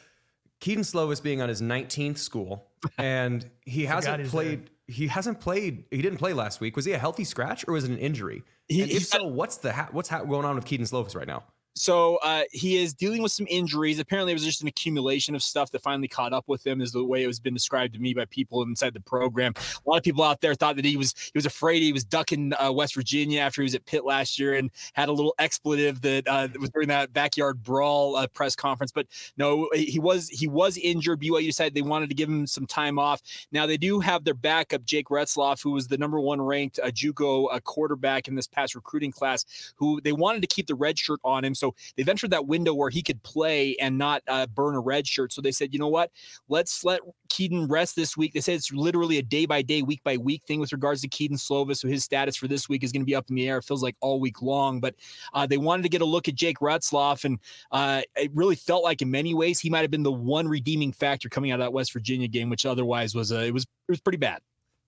Kedon Slovis being on his 19th school and he hasn't he's played. He hasn't played. He didn't play last week. Was he a healthy scratch or was it an injury? He- and if so, what's the ha- what's ha- going on with Kedon Slovis right now? So uh, he is dealing with some injuries. Apparently, it was just an accumulation of stuff that finally caught up with him, is the way it was been described to me by people inside the program. A lot of people out there thought that he was he was afraid he was ducking uh, West Virginia after he was at Pitt last year and had a little expletive that uh, was during that backyard brawl uh, press conference. But no, he was he was injured. BYU decided they wanted to give him some time off. Now they do have their backup Jake Retzloff, who was the number one ranked uh, JUCO uh, quarterback in this past recruiting class. Who they wanted to keep the red shirt on him, so they've entered that window where he could play and not uh, burn a red shirt. So they said, you know what? Let's let Kedon rest this week. They said it's literally a day by day, week by week thing with regards to Kedon Slovis. So his status for this week is going to be up in the air. It feels like all week long. But uh, they wanted to get a look at Jake Retzloff, and uh, it really felt like in many ways he might have been the one redeeming factor coming out of that West Virginia game, which otherwise was uh, it was it was pretty bad.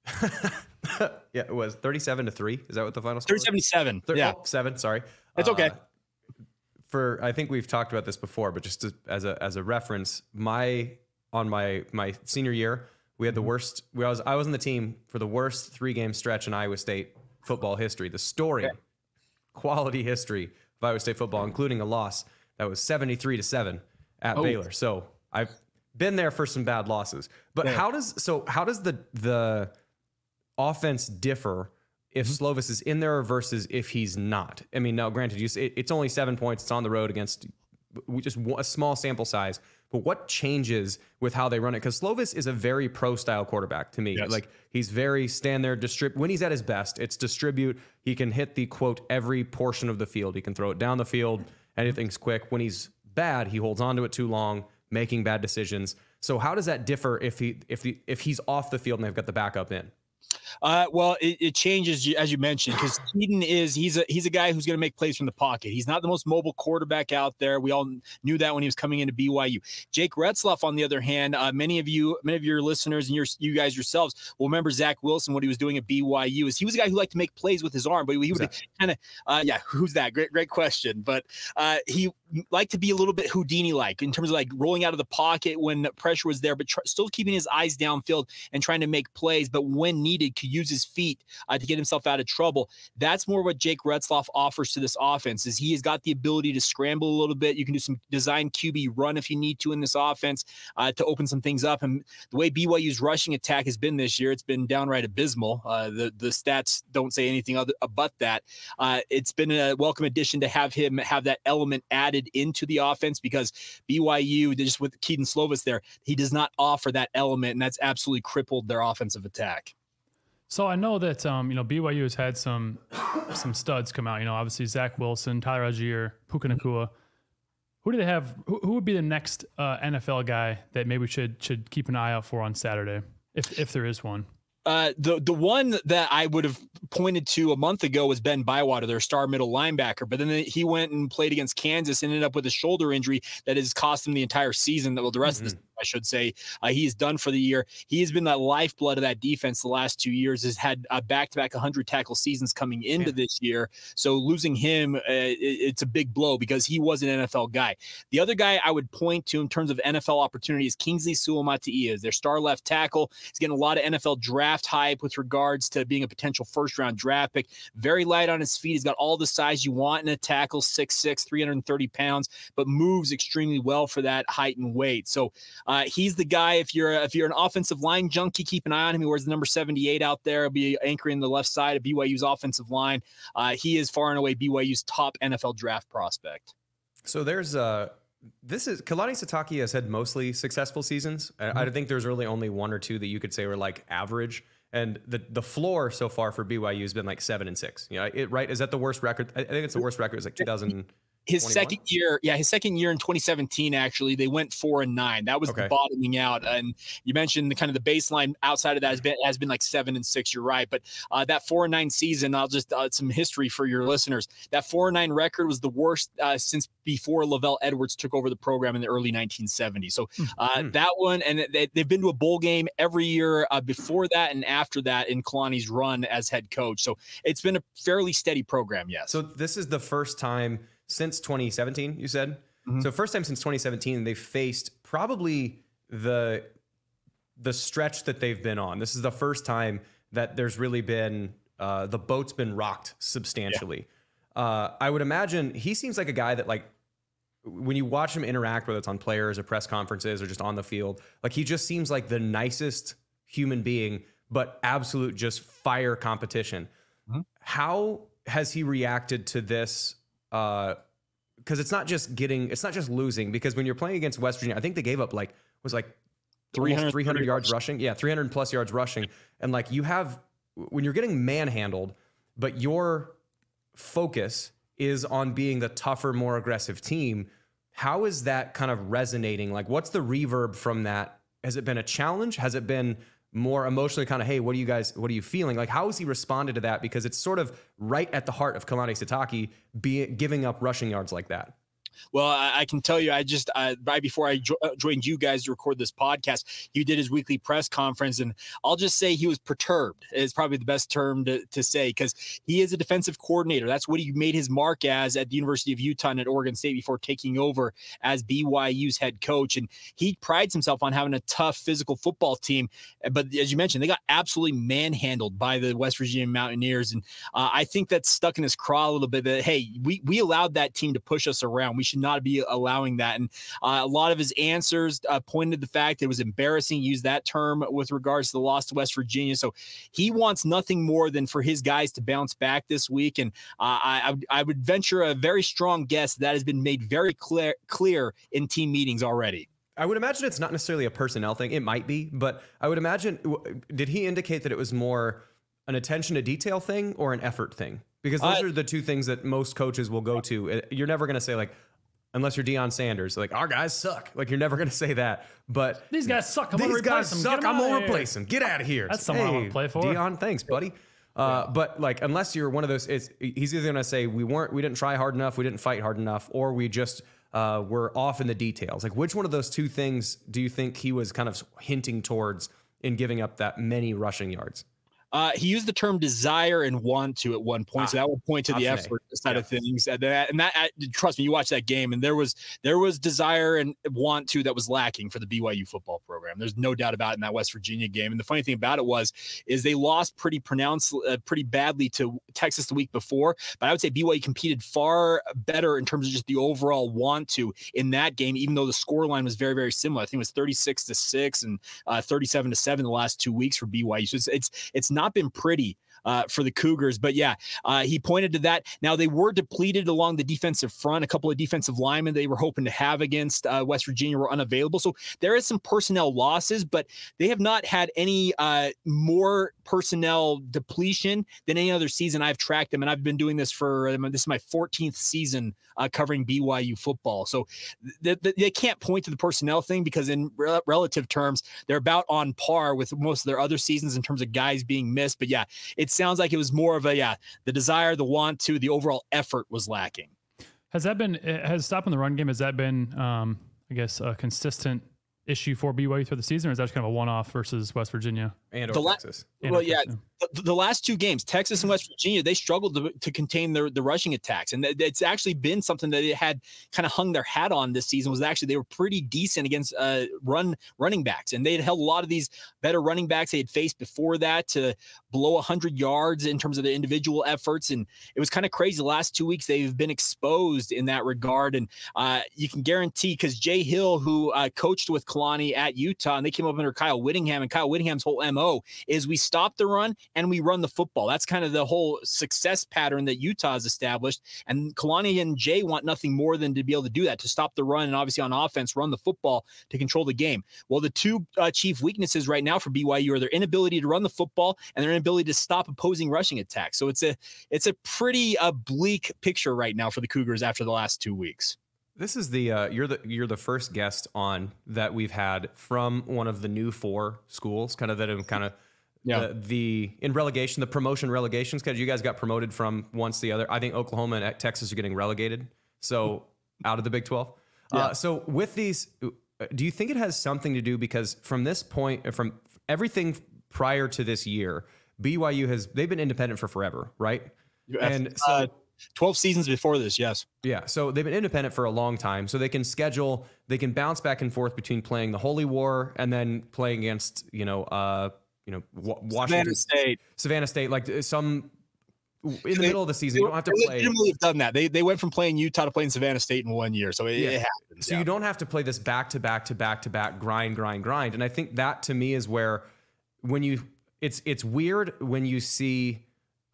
yeah, it was 37 to 3. Is that what the final score was? 377. Thir- yeah. oh, 7, sorry. It's okay. Uh, for I think we've talked about this before, but just to, as a as a reference, my on my my senior year, we had the mm-hmm. worst we I was I was on the team for the worst three-game stretch in Iowa State football history. The story quality history of Iowa State football, including a loss that was 73 to 7 at Oh. Baylor. So I've been there for some bad losses. But how does so how does the the offense differ if mm-hmm. Slovis is in there versus if he's not? I mean, now granted, you say it's only seven points. It's on the road against we just a small sample size. But what changes with how they run it? Because Slovis is a very pro style quarterback to me. Yes. Like he's very stand there, distribute. When he's at his best, it's distribute. He can hit the quote every portion of the field. He can throw it down the field. Mm-hmm. Anything's quick. When he's bad, he holds on to it too long, making bad decisions. So how does that differ if he if the if he's off the field and they've got the backup in? Uh, well, it, it changes as you mentioned because Kedon is he's a he's a guy who's going to make plays from the pocket. He's not the most mobile quarterback out there. We all knew that when he was coming into BYU. Jake Retzloff, on the other hand, uh, many of you, many of your listeners and your you guys yourselves will remember Zach Wilson. What he was doing at BYU is he was a guy who liked to make plays with his arm, but he Who's would kind of uh, yeah, who's that? Great great question. But uh, he liked to be a little bit Houdini like in terms of like rolling out of the pocket when pressure was there, but tr- still keeping his eyes downfield and trying to make plays. But when needed, could use his feet uh, to get himself out of trouble. That's more what Jake Retzloff offers to this offense. Is he has got the ability to scramble a little bit. You can do some design QB run if you need to in this offense uh, to open some things up. And the way BYU's rushing attack has been this year, it's been downright abysmal. Uh, the the stats don't say anything other but that. Uh, it's been a welcome addition to have him have that element added into the offense because BYU just with Kedon Slovis there, he does not offer that element, and that's absolutely crippled their offensive attack. So I know that um, you know BYU has had some some studs come out. You know, obviously Zach Wilson, Tyler Allgeier, Puka Nacua. Who do they have? Who, who would be the next uh, NFL guy that maybe we should should keep an eye out for on Saturday, if if there is one? Uh, the the one that I would have pointed to a month ago was Ben Bywater, their star middle linebacker. But then he went and played against Kansas, and ended up with a shoulder injury that has cost him the entire season. That well, the rest of the I should say, uh, he is done for the year. He has been the lifeblood of that defense the last two years. Has had uh, back-to-back 100 tackle seasons coming into this year. So losing him, uh, it- it's a big blow because he was an NFL guy. The other guy I would point to in terms of NFL opportunity is Kingsley Suamataia, is their star left tackle. He's getting a lot of NFL draft hype with regards to being a potential first-round draft pick. Very light on his feet. He's got all the size you want in a tackle, 6'6", 330 pounds, but moves extremely well for that height and weight. So uh, he's the guy. If you're if you're an offensive line junkie, keep an eye on him. He wears the number 78 out there. He'll be anchoring the left side of BYU's offensive line. Uh, he is far and away BYU's top NFL draft prospect. So there's uh this is Kalani Sitake has had mostly successful seasons. I, I think there's really only one or two that you could say were like average. And the the floor so far for BYU has been like seven and six. You know, it right? Is that the worst record? I I think it's the worst record. It's like 2000. His 21? second year, yeah, his second year in 2017, actually, they went four and nine. That was Okay. the bottoming out. And you mentioned the kind of the baseline outside of that has been has been like seven and six. You're right, but uh, that four and nine season, I'll just uh, some history for your listeners. That four and nine record was the worst uh, since before LaVell Edwards took over the program in the early 1970s. So uh, Hmm. that one, and they, they've been to a bowl game every year uh, before that and after that in Kalani's run as head coach. So it's been a fairly steady program. Yes. So this is the first time since 2017. You said Mhm. so. First time since 2017 they faced probably the the stretch that they've been on. This is the first time that there's really been uh, the boat's been rocked substantially. Uh, I would imagine he seems like a guy that like when you watch him interact, whether it's on players or press conferences or just on the field, like he just seems like the nicest human being, but absolute just fire competition. How has he reacted to this? Uh, because it's not just getting, it's not just losing. Because when you're playing against West Virginia, I think they gave up like was like 300, 300 yards rushing. Yeah, 300 plus yards rushing. And like you have, when you're getting manhandled, but your focus is on being the tougher, more aggressive team, how is that kind of resonating? Like, what's the reverb from that? Has it been a challenge? Has it been more emotionally kind of, hey, what are you guys, what are you feeling? Like, how has he responded to that? Because it's sort of right at the heart of Kalani Sitake giving up rushing yards like that. Well, I, I can tell you, I just uh, right before I jo- uh, joined you guys to record this podcast, he did his weekly press conference, and I'll just say he was perturbed. Is probably the best term to, to say because he is a defensive coordinator. That's what he made his mark as at the University of Utah and at Oregon State before taking over as BYU's head coach, and he prides himself on having a tough physical football team. But as you mentioned, they got absolutely manhandled by the West Virginia Mountaineers, and uh, I think that's stuck in his craw a little bit. That hey, we we allowed that team to push us around. We should not be allowing that. And uh, a lot of his answers uh, pointed to the fact that it was embarrassing. Use that term with regards to the loss to West Virginia. So he wants nothing more than for his guys to bounce back this week. And uh, I I would- I would venture a very strong guess that has been made very clear clear in team meetings already. I would imagine it's not necessarily a personnel thing. It might be, but I would imagine. Did he indicate that it was more an attention to detail thing or an effort thing? Because those Uh, are the two things that most coaches will go to. Uh, You're never going to say like, unless you're Deion Sanders, like our guys suck. Like you're never going to say that. But These guys suck. I'm gonna these replace guys them. Get suck. I'm gonna replace them. Get out of here. That's someone I wanna play for. Deion, thanks, buddy. Uh, But like, unless you're one of those, it's, he's either gonna say we weren't, we didn't try hard enough, we didn't fight hard enough, or we just uh, were off in the details. Like, which one of those two things do you think he was kind of hinting towards in giving up that many rushing yards? Uh, he used the term desire and want to at one point, so Ah, that would point to the effort side of things. And that, and that, trust me, you watch that game, and there was there was desire and want to that was lacking for the BYU football program. There's no doubt about it in that West Virginia game. And the funny thing about it was, is they lost pretty pronounced, uh, pretty badly to Texas the week before. But I would say BYU competed far better in terms of just the overall want to in that game, even though the score line was very very similar. I think it was 36 to six and uh, 37 to seven the last two weeks for BYU. So it's it's it's not been pretty uh, for the Cougars. But yeah, uh, he pointed to that. Now they were depleted along the defensive front. A couple of defensive linemen they were hoping to have against uh, West Virginia were unavailable. So there is some personnel losses, but they have not had any uh, more personnel depletion than any other season I've tracked them. And I've been doing this for um, this is my 14th season uh, covering BYU football. So th- th- they can't point to the personnel thing because in rel- relative terms they're about on par with most of their other seasons in terms of guys being missed. But yeah, it sounds like it was more of a yeah, the desire, the want to, the overall effort was lacking. Has that been uh, has stopping the run game? Has that been, um, I guess, a consistent issue for BYU through the season, or is that just kind of a one-off versus West Virginia? And or The la- Texas. And well, of yeah, course, the, the last two games, Texas and West Virginia, they struggled to, to contain their the rushing attacks, and it's actually been something that it had kind of hung their hat on this season. Was actually they were pretty decent against uh, run running backs, and they had held a lot of these better running backs they had faced before that to below 100 yards in terms of the individual efforts, and it was kind of crazy. The last two weeks they've been exposed in that regard, and uh, you can guarantee because Jay Hill, who uh, coached with Kalani at Utah, and they came up under Kyle Whittingham, and Kyle Whittingham's whole mo is we stop the run and we run the football. That's kind of the whole success pattern that Utah has established. And Kalani and Jay want nothing more than to be able to do that, to stop the run and obviously on offense, run the football to control the game. Well, the two uh, chief weaknesses right now for BYU are their inability to run the football and their inability to stop opposing rushing attacks. So it's a it's a pretty uh, bleak picture right now for the Cougars after the last two weeks. This is the uh, you're the you're the first guest on that we've had from one of the new four schools, kind of that have kind of Yeah. the, the in relegation, the promotion relegation schedule. You guys got promoted from once the other. I think Oklahoma and Texas are getting relegated, so out of the Big Twelve. Uh, so with these, uh, do you think it has something to do because from this point, uh, from everything prior to this year, BYU has they've been independent for forever, right? And so uh, 12 seasons before this, yes. yeah, so they've been independent for a long time, so they can schedule, they can bounce back and forth between playing the Holy War and then playing against, you know, uh, you know, Washington, Savannah State. Savannah State, like uh, some in the They- middle of the season. You don't have to They play, legitimately have done that. They they went from playing Utah to playing Savannah State in one year, so it, Yeah. it happens. so yeah. you don't have to play this back to back to back to back grind, grind, grind. And I think that to me is where when you it's it's weird when you see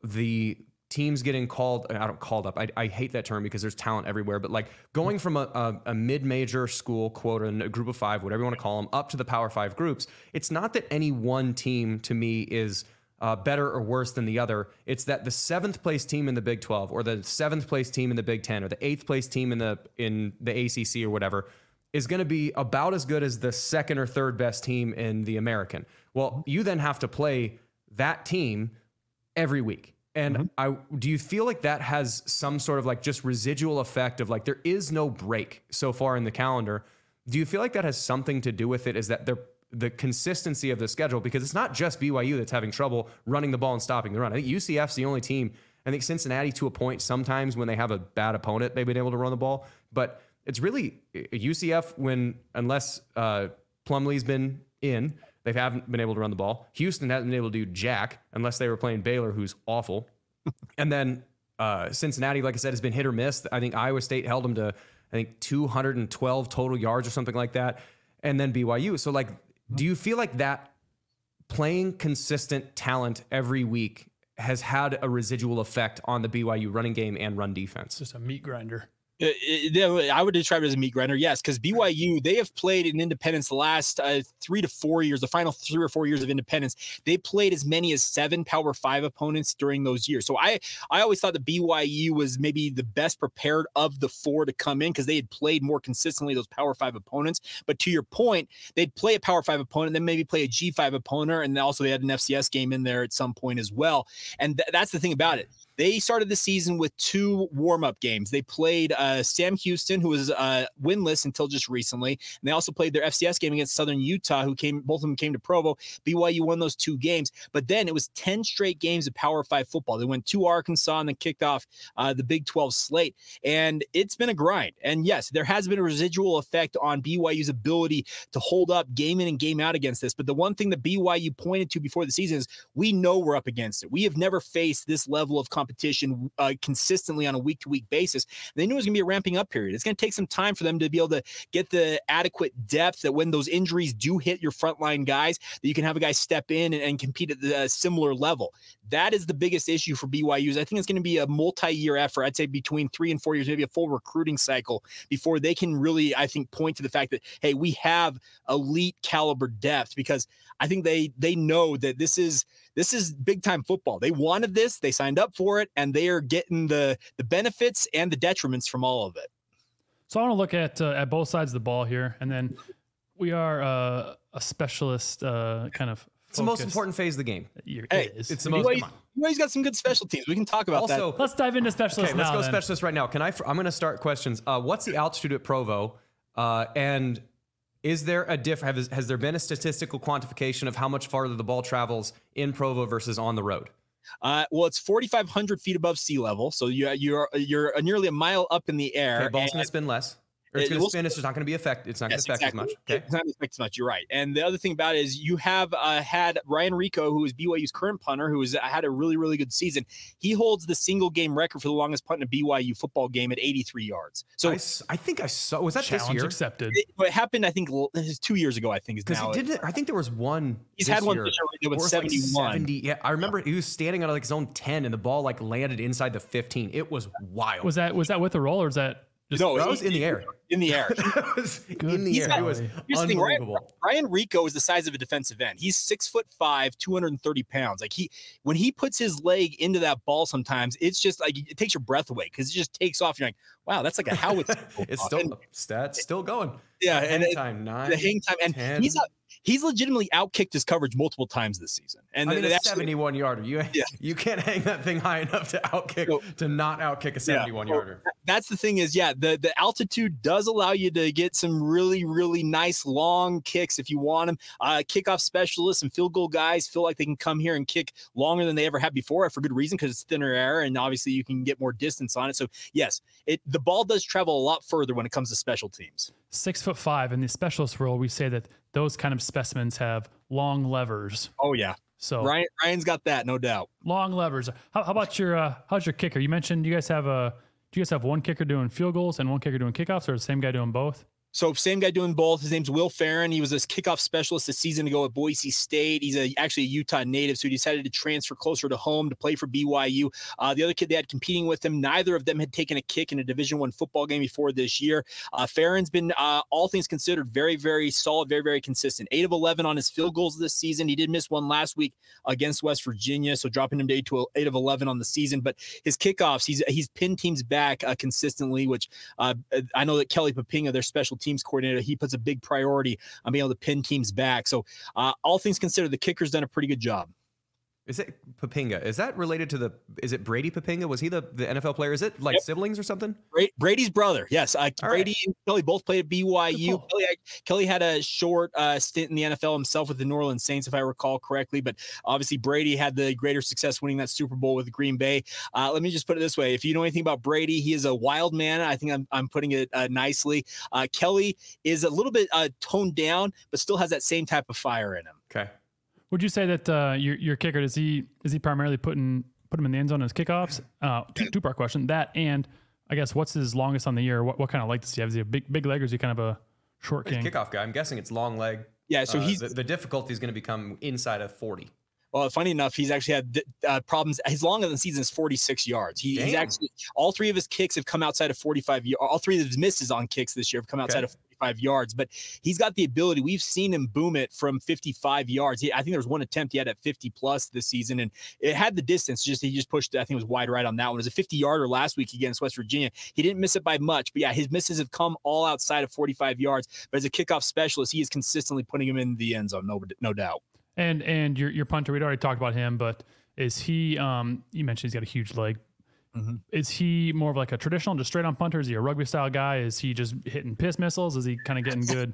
the teams getting called I don't called up. I, I hate that term because there's talent everywhere, but like going from a, a, a mid-major school quote and a group of five, whatever you want to call them, up to the power five groups, it's not that any one team to me is uh, better or worse than the other. It's that the seventh place team in the Big 12 or the seventh place team in the Big 10 or the eighth place team in the in the ACC or whatever is going to be about as good as the second or third best team in the American. Well, you then have to play that team every week. And I do you feel like that has some sort of like just residual effect of like there is no break so far in the calendar. Do you feel like that has something to do with it? Is that they're the consistency of the schedule because it's not just BYU that's having trouble running the ball and stopping the run. I think UCF's the only team. I think Cincinnati to a point sometimes when they have a bad opponent they've been able to run the ball, but it's really UCF when unless uh, Plumlee's been in, they haven't been able to run the ball. Houston hasn't been able to do jack unless they were playing Baylor, who's awful. and then uh, Cincinnati, like I said, has been hit or miss. I think Iowa State held them to I think 212 total yards or something like that, and then BYU. So like, do you feel like that playing consistent talent every week has had a residual effect on the BYU running game and run defense? Just a meat grinder. Uh, it- I would describe it as a meat grinder, yes, because BYU they have played in independence the last uh, three to four years, the final three or four years of independence. They played as many as seven Power Five opponents during those years. So I I always thought that BYU was maybe the best prepared of the four to come in because they had played more consistently those Power Five opponents. But to your point, they'd play a Power Five opponent, then maybe play a G five opponent, and also they had an FCS game in there at some point as well. And th- that's the thing about it. They started the season with two warm up games. They played uh, Sam Houston, who was uh, winless until just recently, and they also played their FCS game against Southern Utah, who came. Both of them came to Provo. BYU won those two games, but then it was ten straight games of Power Five football. They went to Arkansas and then kicked off uh, the Big Twelve slate, and it's been a grind. And yes, there has been a residual effect on BYU's ability to hold up game in and game out against this. But the one thing that BYU pointed to before the season is we know we're up against it. We have never faced this level of competition uh, consistently on a week to week basis. And they knew it was going to be a ramping up period. It's going to take some time for them to be able to get the adequate depth that when those injuries do hit your frontline guys, that you can have a guy step in and, and compete at the uh, similar level. That is the biggest issue for BYU. Is I think it's going to be a multi-year effort. I'd say between three and four years, maybe a full recruiting cycle before they can really, I think, point to the fact that hey, we have elite caliber depth because I think they they know that this is this is big time football. They wanted this, they signed up for it, and they are getting the the benefits and the detriments from all of it. So I want to look at uh, at both sides of the ball here, and then we are uh, a specialist uh, kind of. It's the most important phase of the game. It Hey, is. It's the most. BYU, BYU's got some good special teams. We can talk about that. Also, Let's dive into specialists Okay, let's now. go then. specialist right now. Can I? I'm going to start questions. Uh, what's the altitude at Provo? Uh, and is there a diff? Has, has there been a statistical quantification of how much farther the ball travels in Provo versus on the road? Uh, well, it's 4,500 feet above sea level, so you you're you're nearly a mile up in the air. Okay, and- has been less. It's It going to will spin. It's just not going to be affect. It's not going to affect exactly. as much. Okay. It's not going to affect as much. You're right. And the other thing about it is you have uh, had Ryan Rehkow, who is BYU's current punter, who has had a really, really good season. He holds the single game record for the longest punt in a BYU football game at 83 yards. So I think I saw. Was that this year? accepted. it, what happened, I think, l- this is two years ago. I think is Because he did. I think there was one. He's this had one year this year with where it was like 71. 70 yeah, I remember he was standing on like his own 10 and the ball like landed inside the 15. It was wild. Was that was that with a roll or is that just No, that was in the air. in the air. It in the He's air. got- It was Here's the thing, Ryan, unbelievable. Ryan Rehkow is the size of a defensive end. He's six foot five, 230 pounds. Like he, when he puts his leg into that ball, sometimes it's just like it takes your breath away because it just takes off. You're like, wow, that's like a howitzer. It's And- still stats still going. yeah, and hang it- time nine. the hang time, and 10. he's not, he's legitimately outkicked his coverage multiple times this season. And I mean, a 71 yarder. You Yeah. you can't hang that thing high enough to outkick No. to not outkick a 71 yarder. that's the thing is yeah the the altitude does allow you to get some really really nice long kicks if you want them uh kickoff specialists and field goal guys feel like they can come here and kick longer than they ever have before for good reason because it's thinner air and obviously you can get more distance on it so yes it the ball does travel a lot further when it comes to special teams six foot five in the specialist world? We say that those kind of specimens have long levers. oh yeah So ryan ryan's got that no doubt long levers. How, how about your uh, how's your kicker? You mentioned you guys have a do you guys have one kicker doing field goals and one kicker doing kickoffs, or the same guy doing both? So same guy doing both. His name's Will Ferrin. He was a kickoff specialist a season ago at Boise State. He's a, actually a Utah native, so he decided to transfer closer to home to play for BYU. Uh, the other kid they had competing with him, neither of them had taken a kick in a Division One football game before this year. Uh, Ferrin's been, uh, all things considered, very, very solid, very, very consistent. Eight of eleven on his field goals this season. He did miss one last week against West Virginia, so dropping him to eight to eight of eleven on the season. But his kickoffs, he's he's pinned teams back uh, consistently, which uh, I know that Kelly Poppinga, their special teams coordinator, he puts a big priority on being able to pin teams back. So, uh, all things considered, the kicker's done a pretty good job. Is it Poppinga? Is that related to the? Is it Brady Poppinga? Was he the, the NFL player? Is it like Yep. siblings or something? Brady's brother, yes. Uh, Brady and Kelly both played at BYU. Kelly, Kelly had a short uh, stint in the NFL himself with the New Orleans Saints, if I recall correctly. But obviously, Brady had the greater success winning that Super Bowl with Green Bay. Uh, let me just put it this way: if you know anything about Brady, he is a wild man. I think I'm, I'm putting it uh, nicely. Uh, Kelly is a little bit uh, toned down, but still has that same type of fire in him. Okay. Would you say that uh, your your kicker is he is he primarily putting put him in the end zone as kickoffs? Uh, two, two part question that and I guess what's his longest on the year? What what kind of leg does he have? Is he a big big leg or is he kind of a short He's king? kickoff guy. I'm guessing it's long leg. Yeah, so Uh, he's the, the difficulty is going to become inside of 40. Well, funny enough, he's actually had uh, problems. His long of the season is 46 yards. He, he's actually all three of his kicks have come outside of 45. y- All three of his misses on kicks this year have come outside Okay. of 45 yards. But he's got the ability. We've seen him boom it from 55 yards. He, I think there was one attempt he had at 50 plus this season, and it had the distance. Just he just pushed. I think it was wide right on that one. It was a 50 yarder last week against West Virginia. He didn't miss it by much, but yeah, his misses have come all outside of 45 yards. But as a kickoff specialist, he is consistently putting him in the end zone. No, no doubt. And and your your punter, we'd already talked about him, but is he? Um, you mentioned he's got a huge leg. Mhm. Is he more of like a traditional, just straight on punter? Is he a rugby style guy? Is he just hitting piss missiles? Is he kind of getting good?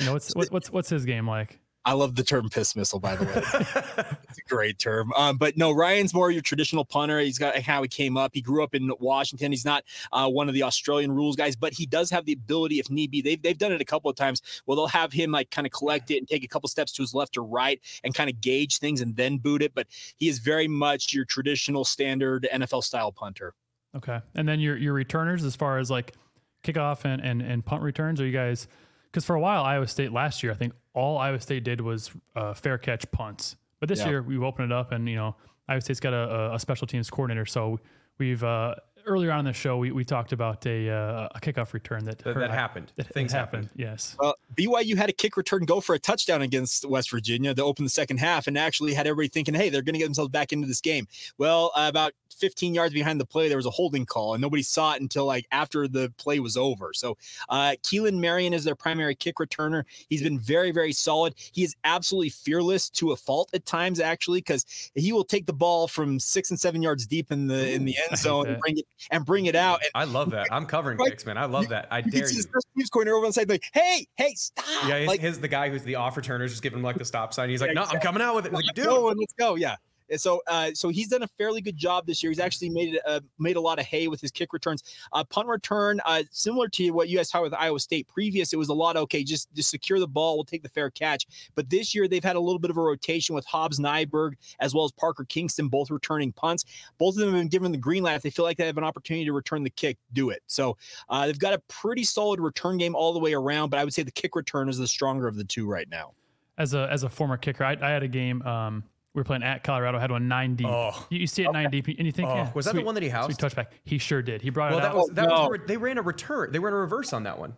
You know, what's what, what's what's his game like? I love the term piss missile, by the way. it's a great term. Um, but no, Ryan's more your traditional punter. He's got how he came up. He grew up in Washington. He's not uh, one of the Australian rules guys, but he does have the ability, if need be. They've, they've done it a couple of times. Well, they'll have him like kind of collect it and take a couple steps to his left or right and kind of gauge things and then boot it. But he is very much your traditional standard NFL style punter. Okay, and then your your returners as far as like kickoff and and, and punt returns. Are you guys? Because for a while, Iowa State last year, I think all Iowa State did was uh, fair catch punts. But this Yeah. year, we've opened it up, and you know, Iowa State's got a, a special teams coordinator. So we've uh, earlier on in the show, we, we talked about a uh, a kickoff return that That, hurt- that happened. That, Things that happened. Yes. Well, BYU had a kick return go for a touchdown against West Virginia to open the second half and actually had everybody thinking, hey, they're going to get themselves back into this game. Well, uh, about 15 yards behind the play, there was a holding call and nobody saw it until like after the play was over. So, uh, Keelan Marion is their primary kick returner. He's been very, very solid. He is absolutely fearless to a fault at times, actually, because he will take the ball from six and seven yards deep in the in the end zone and bring it and bring it out. And I love that. I'm covering Right. kicks, man. I love that. I you dare you. first corner over on the side, like, hey, hey, stop. Yeah, his, like, his the guy who's the off returner is just giving him like the stop sign. He's like, Yeah, "No, I'm coming out with it." Like, dude, go and let's go. Yeah. And so, uh, so he's done a fairly good job this year. He's actually made uh, made a lot of hay with his kick returns. Uh, punt return, uh, similar to what you guys talked with Iowa State previous, it was a lot okay, just just secure the ball, we'll take the fair catch. But this year they've had a little bit of a rotation with Hobbs Nyberg as well as Parker Kingston, both returning punts. Both of them have been given the green light. If they feel like they have an opportunity to return the kick, do it. So uh, they've got a pretty solid return game all the way around. But I would say the kick return is the stronger of the two right now. As a as a former kicker, I, I had a game. Um, we were playing at Colorado. Had one nine deep. Oh. You, you see it nine deep, and you think, Oh, yeah, was that the one that he housed? Sweet touchback. He sure did. He brought Well, it that out. was that oh, no. was they ran a return. They ran a reverse on that one,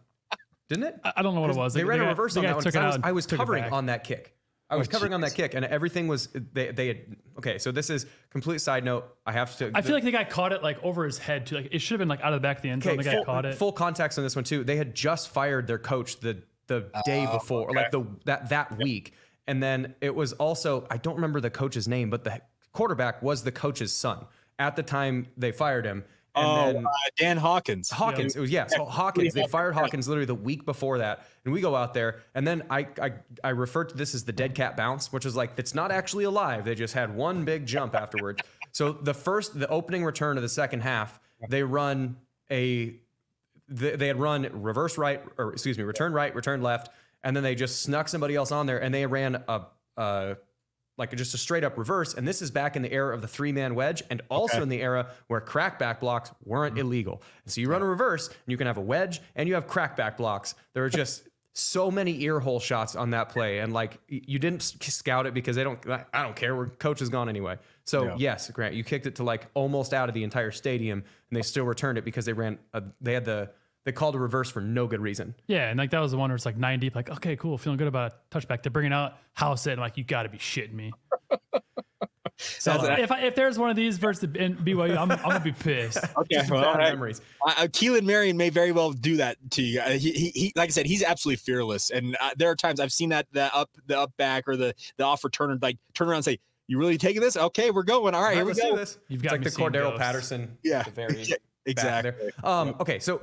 didn't it? I I don't know what it was. They The- ran the a reverse the on guy that one. took 'cause I was, I was covering on that kick. I was Oh, covering on that kick, and everything was they they had okay. So this is complete side note. I have to. I feel like the guy caught it like over his head too. Like it should have been like out of the back of the end zone. okay, The guy full, caught it. full context on this one too. They had just fired their coach the the day oh, before, like the that that week, and then it was also I don't remember the coach's name, but the quarterback was the coach's son at the time they fired him. And oh, then uh, Dan Hawkins. Hawkins. It was yeah. So Hawkins. They fired Hawkins literally the week before that, and we go out there, and then I I I refer to this as the dead cat bounce, which is like it's not actually alive. They just had one big jump afterwards. so the first, the opening return of the second half, they run a they, they had run reverse right or excuse me, return right, return left, and then they just snuck somebody else on there, and they ran a. uh like just a straight up reverse. And this is back in the era of the three man wedge and also in the era where crackback blocks weren't illegal. And so you run a reverse and you can have a wedge and you have crackback blocks. There are just so many ear hole shots on that play. And like you didn't scout it because they don't, I don't care. Where coach is gone anyway. So yes, Grant, you kicked it to like almost out of the entire stadium and they still returned it because they ran, a, they had the, they called a reverse for no good reason. yeah, and like that was the one where it's like nine deep. Like okay, cool, feeling good about a touchback. To bring it out, house it. And like you got to be shitting me. So if I, if there's one of these versus the BYU, I'm, I'm gonna be pissed. Okay, well, Bad all right. memories. Uh, Keelan Marion may very well do that to you. Uh, he, he, he, like I said, he's absolutely fearless, and uh, there are times I've seen that the up, the up back or the the off returner like turn around and say, "You really taking this? Okay, we're going. All right, All here we go." this. You've it's got like the Cordarrelle ghosts. Patterson. Yeah, the very yeah, back there. Exactly. Um, okay, so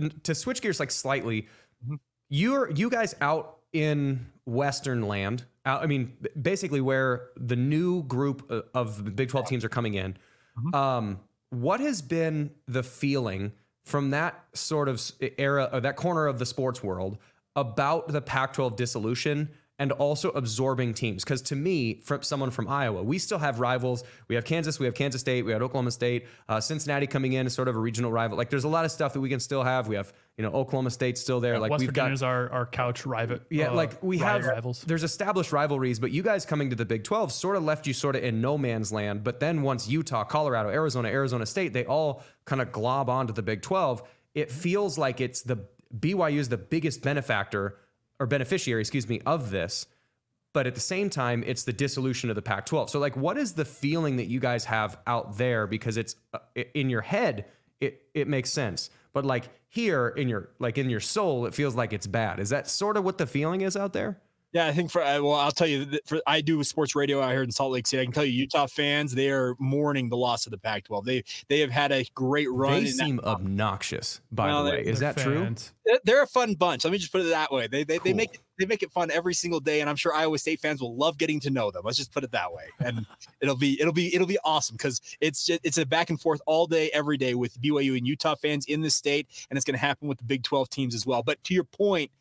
uh, to switch gears like slightly, Mm-hmm. you're you guys out in Western land. Out, I mean, basically where the new group uh, of the Big Twelve teams are coming in. Mm-hmm. Um, what has been the feeling from that sort of era, or that corner of the sports world, about the Pac-12 dissolution? And also absorbing teams, because to me, from someone from Iowa, we still have rivals. We have Kansas, we have Kansas State, we have Oklahoma State, uh, Cincinnati coming in is sort of a regional rival. Like, there's a lot of stuff that we can still have. We have, you know, Oklahoma State still there. like, West we've got our, our couch rival. yeah, uh, like we have rivals. There's established rivalries, but you guys coming to the Big 12 sort of left you sort of in no man's land. But then once Utah, Colorado, Arizona, Arizona State, they all kind of glob onto the Big 12. It feels like it's the BYU is the biggest benefactor or beneficiary, excuse me, of this. But at the same time, it's the dissolution of the Pac 12. So, like, what is the feeling that you guys have out there? Because it's uh, in your head, it, it makes sense. But like here in your like in your soul, it feels like it's bad. Is that sort of what the feeling is out there? Yeah, I think for uh, well, I'll tell you. For I do sports radio out here in Salt Lake City. I can tell you, Utah fans they are mourning the loss of the Pac-12. They they have had a great run. They in that- seem obnoxious, by Well, the way. Is that true? fans. they're- they're a fun bunch. Let me just put it that way. They they, they make it, they make it fun every single day, and I'm sure Iowa State fans will love getting to know them. Let's just put it that way, and it'll be it'll be it'll be awesome because it's just it's a back and forth all day every day with BYU and Utah fans in the state, and it's going to happen with the Big 12 teams as well. But to your point.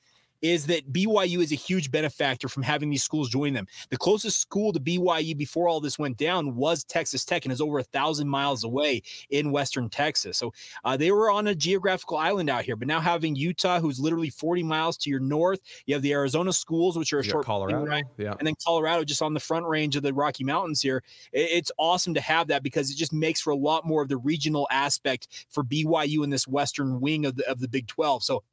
Is that BYU is a huge benefactor from having these schools join them? The closest school to BYU before all this went down was Texas Tech, and is over a thousand miles away in Western Texas. So uh, they were on a geographical island out here, but now having Utah, who's literally 40 miles to your north, you have the Arizona schools, which are a got short Colorado. ride, Yeah. and then Colorado just on the front range of the Rocky Mountains here. It- It's awesome to have that because it just makes for a lot more of the regional aspect for BYU in this western wing of the of the Big 12. So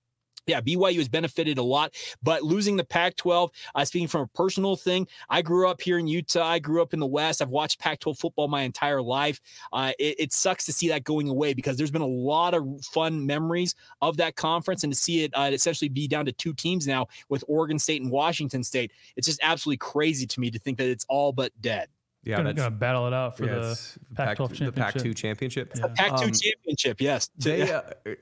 yeah, BYU has benefited a lot, but losing the Pac 12, uh, speaking from a personal thing, I grew up here in Utah. I grew up in the West. I've watched Pac 12 football my entire life. Uh, it, it sucks to see that going away because there's been a lot of fun memories of that conference and to see it uh, essentially be down to two teams now with Oregon State and Washington State. It's just absolutely crazy to me to think that it's all but dead. Yeah, gonna, that's gonna battle it out for yeah, the it's Pac-12 the Pac-2 championship. championship. Yeah. Pac 2 Um, championship, yes. They, uh,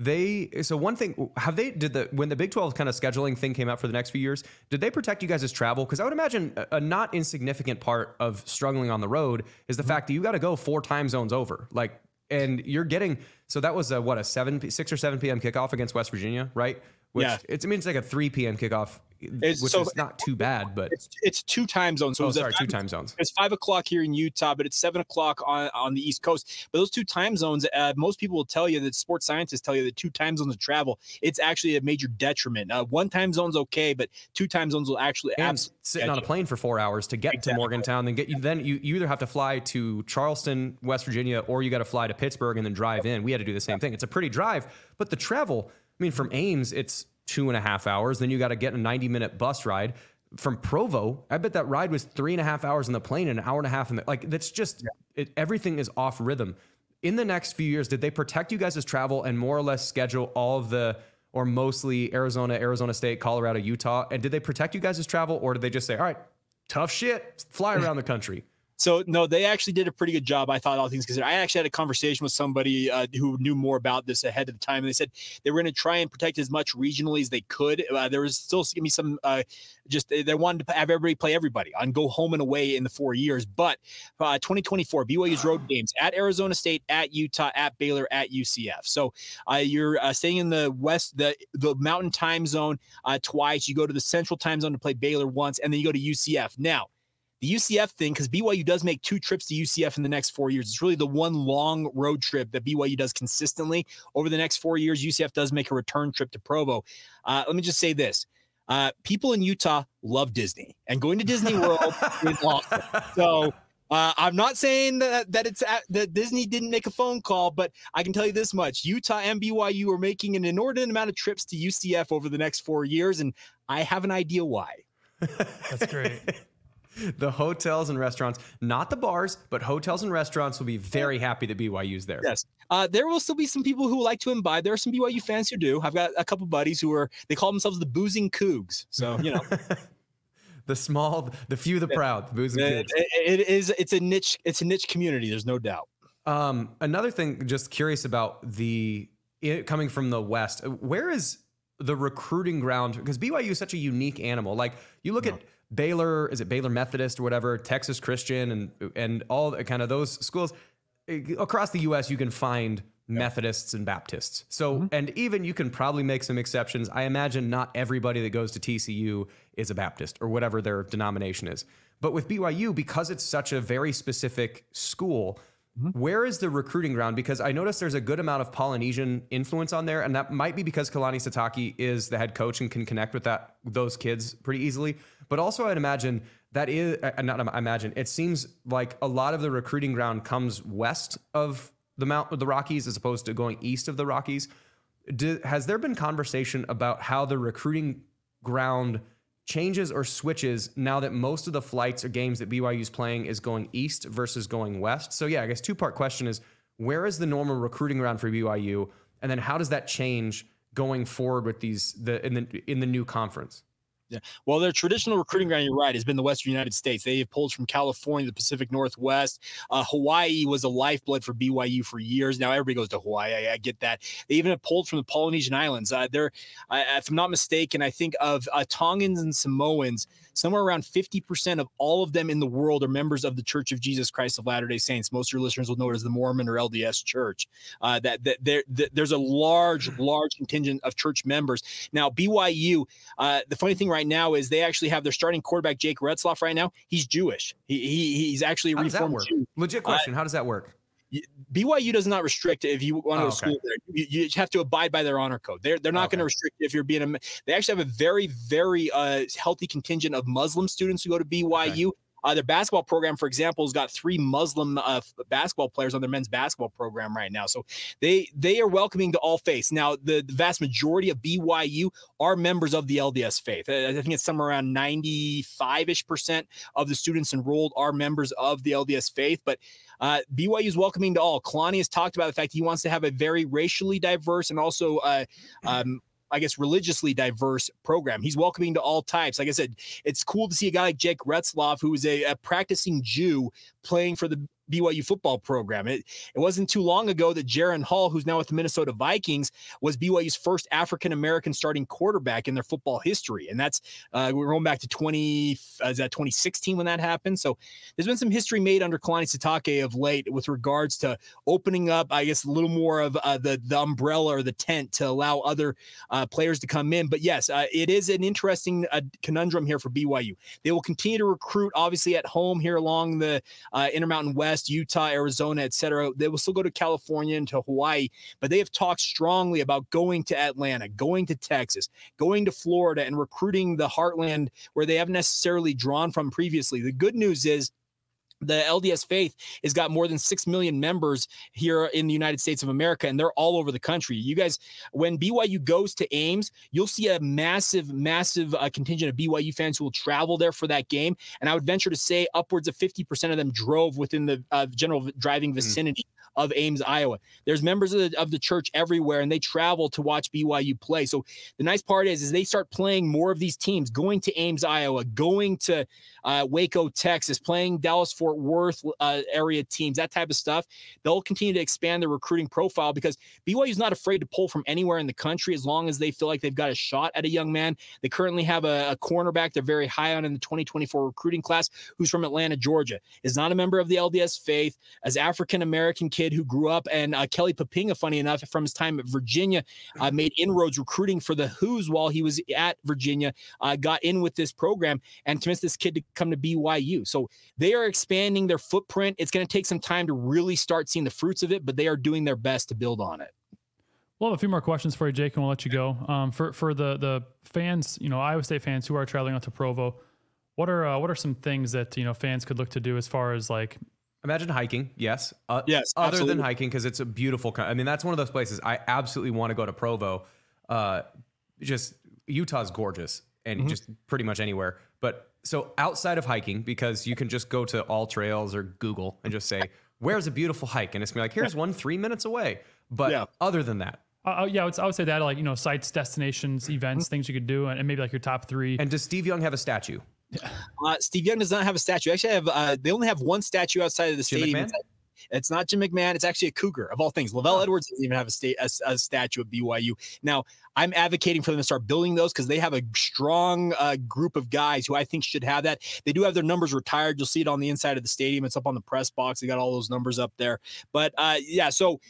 they so one thing have they did the when the Big 12 kind of scheduling thing came out for the next few years, did they protect you guys' travel? Because I would imagine a, a not insignificant part of struggling on the road is the mm-hmm. fact that you got to go four time zones over. Like and you're getting so that was a what a seven six or seven p.m. kickoff against West Virginia, right? Which Yeah. it's I mean it's like a three p.m. kickoff, It's- which so- is not too bad, but It's it's two time zones. So oh sorry, two time zones. It's five o'clock here in Utah, but it's seven o'clock on, on the East Coast. But those two time zones, uh, most people will tell you that sports scientists tell you that two time zones of travel, it's actually a major detriment. Uh, one time zone's okay, but two time zones will actually and absolutely sitting on a plane for four hours to get to Morgantown, then get you. Then you, you either have to fly to Charleston, West Virginia, or you got to fly to Pittsburgh and then drive in. We had to do the same thing. It's a pretty drive, but the travel. I mean, from Ames, it's two and a half hours. Then you got to get a ninety minute bus ride from Provo. I bet that ride was three and a half hours in the plane and an hour and a half in the like. That's just it, everything is off rhythm. In the next few years, did they protect you guys' travel and more or less schedule all of the or mostly Arizona, Arizona State, Colorado, Utah? And did they protect you guys' travel or did they just say, all right, tough shit, fly around the country? So no, they actually did a pretty good job. I thought all things considered. I actually had a conversation with somebody uh, who knew more about this ahead of the time, and they said they were going to try and protect as much regionally as they could. Uh, there was still going to be some, uh, just they wanted to have everybody play everybody and go home and away in the four years. But uh, 2024 BYU's road games at Arizona State, at Utah, at Baylor, at UCF. So uh, you're uh, staying in the west, the the Mountain Time Zone uh, twice. You go to the Central Time Zone to play Baylor once, and then you go to UCF. Now the UCF thing, because BYU does make two trips to UCF in the next four years. It's really the one long road trip that BYU does consistently over the next four years. UCF does make a return trip to Provo. Uh, let me just say this. Uh, people in Utah love Disney, and going to Disney World is awesome. So uh, I'm not saying that that it's at, that Disney didn't make a phone call, but I can tell you this much: Utah and BYU are making an inordinate amount of trips to UCF over the next four years, and I have an idea why. That's great. the hotels and restaurants, not the bars, but hotels and restaurants will be very happy that BYU's there. Yes. Uh, there will still be some people who like to imbibe. There are some BYU fans who do. I've got a couple buddies who are they call themselves the boozing cougs. So you know, The small, the few, the proud, the booze and it, it- it is it's a niche it's a niche community. There's no doubt. Um, another thing, just curious about the it, coming from the West. Where is the recruiting ground? Because BYU is such a unique animal. Like you look at Baylor, is it Baylor Methodist or whatever, Texas Christian, and and all the, kind of those schools eh, across the U.S. You can find Methodists and Baptists. So, and even you can probably make some exceptions. I imagine not everybody that goes to TCU is a Baptist or whatever their denomination is. But with BYU, because it's such a very specific school, where is the recruiting ground? Because I noticed there's a good amount of Polynesian influence on there, and that might be because Kalani Sitake is the head coach and can connect with that those kids pretty easily. But also, I'd imagine that is uh, not I imagine. It seems like a lot of the recruiting ground comes west of the Mount the Rockies as opposed to going east of the Rockies. Do, has there been conversation about how the recruiting ground changes or switches now that most of the flights or games that BYU is playing is going east versus going west? So yeah, I guess two part question is where is the normal recruiting ground for BYU, and then how does that change going forward with these the in the in the new conference? Yeah. Well, their traditional recruiting ground, you're right, has been the Western United States. They have pulled from California, the Pacific Northwest. Uh, Hawaii was a lifeblood for BYU for years. Now everybody goes to Hawaii. I, I get that. They even have pulled from the Polynesian Islands. Uh, they're, uh, if I'm not mistaken, I think of uh, Tongans and Samoans, somewhere around 50% of all of them in the world are members of the Church of Jesus Christ of Latter-day Saints. Most of your listeners will know it as the Mormon or LDS Church. Uh, that, that, there, that there's a large, large contingent of church members. Now, BYU, uh, the funny thing right now is they actually have their starting quarterback, Jake Retzlaff, right now. He's Jewish. He, he He's actually a How does that reformed work? Jew. Legit question. how does that work? BYU does not restrict if you want to Oh, go to okay. school there. You, you have to abide by their honor code. They're they're not going to restrict you if you're being a. They actually have a very very uh, healthy contingent of Muslim students who go to BYU. Uh, their basketball program, for example, has got three Muslim uh, basketball players on their men's basketball program right now. So they they are welcoming to all faiths. Now, the, the vast majority of BYU are members of the LDS faith. I think it's somewhere around 95 ish percent of the students enrolled are members of the LDS faith. But uh, BYU is welcoming to all. Kalani has talked about the fact he wants to have a very racially diverse and also, uh, um, I guess, religiously diverse program. He's welcoming to all types. Like I said, it's cool to see a guy like Jake Retzlaff, who is a, a practicing Jew, playing for the BYU football program. It, it wasn't too long ago that Jaren Hall, who's now with the Minnesota Vikings, was BYU's first African American starting quarterback in their football history. And that's, uh, we're going back to 20, uh, is that 2016 when that happened? So there's been some history made under Kalani Sitake of late with regards to opening up, I guess, a little more of uh, the, the umbrella or the tent to allow other uh, players to come in. But yes, uh, it is an interesting uh, conundrum here for BYU. They will continue to recruit, obviously, at home here along the uh, Intermountain West, Utah, Arizona, etc. They will still go to California and to Hawaii, but they have talked strongly about going to Atlanta, going to Texas, going to Florida, and recruiting the heartland where they haven't necessarily drawn from previously. The good news is the LDS faith has got more than 6 million members here in the United States of America, and they're all over the country. You guys, when BYU goes to Ames, you'll see a massive, massive uh, contingent of BYU fans who will travel there for that game. And I would venture to say upwards of 50% of them drove within the uh, general driving vicinity. Mm of Ames, Iowa. There's members of the, of the church everywhere, and they travel to watch BYU play. So the nice part is, is they start playing more of these teams, going to Ames, Iowa, going to uh, Waco, Texas, playing Dallas Fort Worth uh, area teams, that type of stuff. They'll continue to expand their recruiting profile because BYU is not afraid to pull from anywhere in the country as long as they feel like they've got a shot at a young man. They currently have a, a cornerback they're very high on in the 2024 recruiting class who's from Atlanta, Georgia, is not a member of the LDS faith, as African American kid who grew up. And uh, Kelly Poppinga, funny enough, from his time at Virginia, uh, made inroads recruiting for the Who's while he was at Virginia, uh, got in with this program and convinced this kid to come to BYU. So they are expanding their footprint. It's going to take some time to really start seeing the fruits of it, but they are doing their best to build on it. We'll have a few more questions for you, Jake, and we'll let you go. Um, for for the the fans, you know, Iowa State fans who are traveling out to Provo, what are uh, what are some things that you know fans could look to do as far as like Imagine hiking, yes. Uh, yes. Other absolutely. than hiking, because it's a beautiful. I mean, that's one of those places I absolutely want to go to Provo. Uh, just Utah's gorgeous, and mm-hmm. just pretty much anywhere. But so outside of hiking, because you can just go to All Trails or Google and just say, "Where's a beautiful hike?" and it's gonna be like, "Here's one three minutes away." But yeah. other than that, uh, yeah, I would, I would, say that like you know sites, destinations, events, things you could do, and, and maybe like your top three. And does Steve Young have a statue? Uh, Steve Young does not have a statue. Actually, I have uh, they only have one statue outside of the Jim stadium. McMahon? It's not Jim McMahon. It's actually a cougar of all things. LaVell oh. Edwards doesn't even have a, state, a, a, statue of BYU. Now, I'm advocating for them to start building those because they have a strong uh, group of guys who I think should have that. They do have their numbers retired. You'll see it on the inside of the stadium. It's up on the press box. They got all those numbers up there. But uh, yeah, so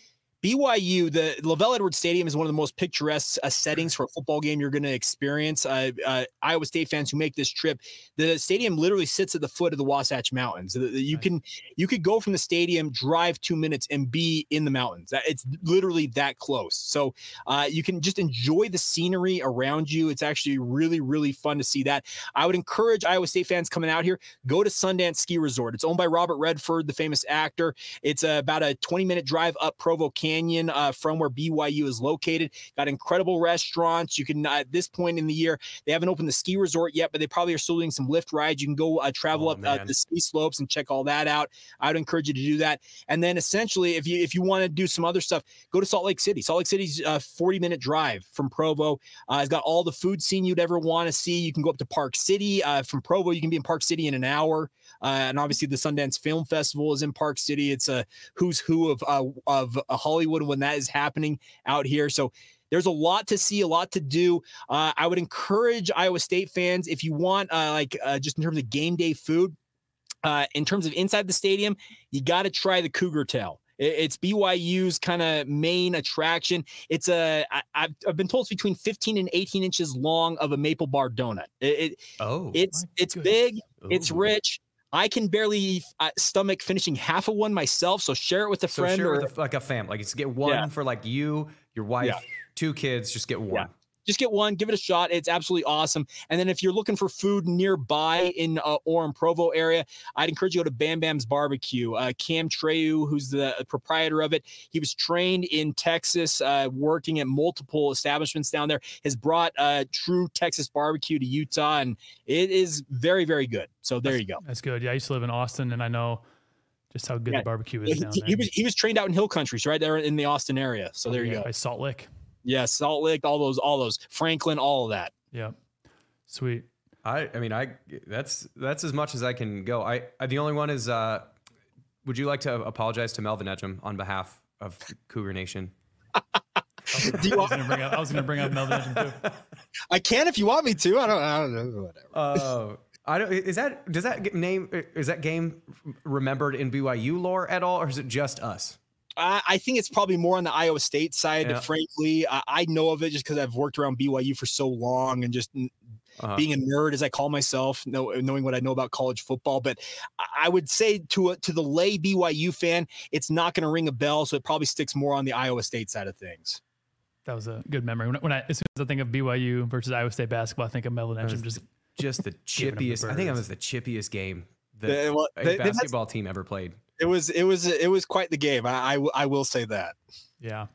BYU, the LaVell Edwards Stadium is one of the most picturesque uh, settings for a football game you're going to experience. Uh, uh, Iowa State fans who make this trip, the stadium literally sits at the foot of the Wasatch Mountains. You can you could go from the stadium, drive two minutes, and be in the mountains. It's literally that close. So uh, you can just enjoy the scenery around you. It's actually really really fun to see that. I would encourage Iowa State fans coming out here go to Sundance Ski Resort. It's owned by Robert Redford, the famous actor. It's about a 20 minute drive up Provo Canyon Canyon uh, from where BYU is located. Got incredible restaurants. You can, uh, at this point in the year, they haven't opened the ski resort yet, but they probably are still doing some lift rides. You can go uh, travel oh, up uh, the ski slopes and check all that out. I would encourage you to do that. And then essentially, if you if you want to do some other stuff, go to Salt Lake City. Salt Lake City's a 40 minute drive from Provo. Uh, it's got all the food scene you'd ever want to see. You can go up to Park City uh, from Provo. You can be in Park City in an hour. And obviously, the Sundance Film Festival is in Park City. It's a who's who of of Hollywood Hollywood when that is happening out here. So there's a lot to see, a lot to do. Uh, I would encourage Iowa State fans if you want, uh, like, uh, just in terms of game day food, uh, in terms of inside the stadium, you got to try the Cougar Tail. It's BYU's kind of main attraction. It's a I, I've, I've been told it's between 15 and 18 inches long of a maple bar donut. It, it oh, it's it's goodness. big, Ooh. it's rich. I can barely uh, stomach finishing half of one myself. So share it with a so friend or with a, like a family. Like, just get one yeah. for like you, your wife, yeah. two kids. Just get one. Yeah just get one, give it a shot. It's absolutely awesome. And then if you're looking for food nearby in uh, Orem Provo area, I'd encourage you to go to Bam Bam's Barbecue. Uh, Cam Treyu, who's the proprietor of it, he was trained in Texas, uh, working at multiple establishments down there. Has brought uh, true Texas barbecue to Utah, and it is very, very good. So there that's, you go. That's good. Yeah, I used to live in Austin, and I know just how good yeah. the barbecue is. He, he, was he was trained out in Hill Country, so right there in the Austin area. So there you go. By Salt Lick. Yeah, Salt Lake, all those, all those, Franklin, all of that. Yeah, sweet. I, I mean, I that's that's as much as I can go. I, I the only one is uh, would you like to apologize to Melvin Ejim on behalf of Cougar Nation? I was want, gonna bring up, was gonna bring up Melvin Ejim too. I can if you want me to. I don't. I don't know. Whatever. Oh, I don't. Is that does that name is that game remembered in BYU lore at all, or is it just us? I, I think it's probably more on the Iowa State side. Yeah. Frankly, I, I know of it just because I've worked around BYU for so long and just Uh-huh. being a nerd as I call myself, know, knowing what I know about college football. But I- I would say to a, to the lay BYU fan, it's not going to ring a bell. So it probably sticks more on the Iowa State side of things. That was a good memory. When, I- when I as soon as I think of BYU versus Iowa State basketball, I think of Melvin was Ejim. Just Just the Giving 'em the. I think it was the chippiest game that They- well, they- they've had- basketball team ever played. It was it was it was quite the game. I I will say that. Yeah.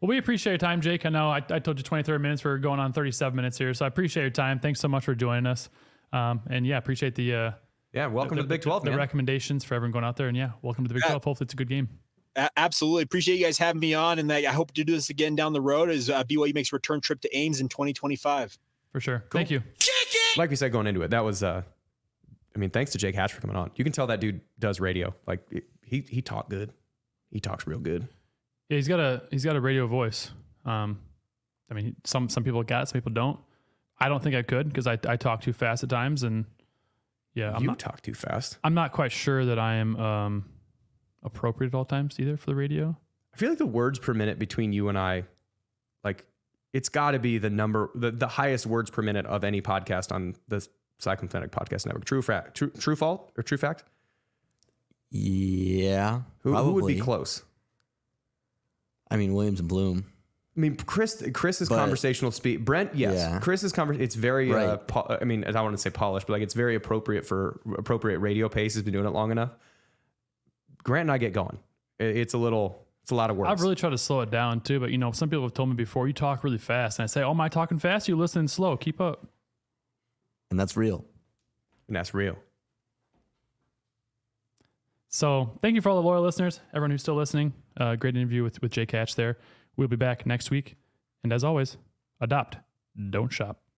Well, we appreciate your time, Jake. I know I, I told you 23 minutes. We're going on 37 minutes here. So I appreciate your time. Thanks so much for joining us. Um, and yeah, appreciate the, uh, Yeah, welcome to the Big Twelve, the man. recommendations for everyone going out there. And yeah, welcome to the Big Yeah. 12. Hopefully it's a good game. A- absolutely appreciate you guys having me on, and I I hope to do this again down the road as uh, BYU makes a return trip to Ames in 2025. For sure. Thank you. like we said going into it, that was. uh I mean, thanks to Jake Hatch for coming on. You can tell that dude does radio. Like it- he he talked good. He talks real good. Yeah, he's got a he's got a radio voice. Um, I mean, some some people got, it, some people don't. I don't think I could because I I talk too fast at times, and yeah, I'm you not talk too fast. I'm not quite sure that I am um appropriate at all times either for the radio. I feel like the words per minute between you and I, like, it's got to be the number, the, the highest words per minute of any podcast on the Cyclone Fanatic Podcast Network. True fact, true, true fault or true fact? Yeah, Who, who would be close? I mean, Williams and Blum. I mean, Chris, Chris's But- conversational speed. Brent, yes, Yeah. Chris's conversation. It's very. Uh, Right. po- I mean, I don't want to say polished, but like it's very appropriate for appropriate radio pace. Has been doing it long enough. Grant and I get going. It- It's a little. It's a lot of work. I've really tried to slow it down too, but you know, some people have told me before you talk really fast, and I say, "Oh, am I talking fast? You listening slow? Keep up." And that's real. and that's real. So, thank you for all the loyal listeners, everyone who's still listening. Uh, great interview with with Jake Hatch there. We'll be back next week, and as always, adopt, don't shop.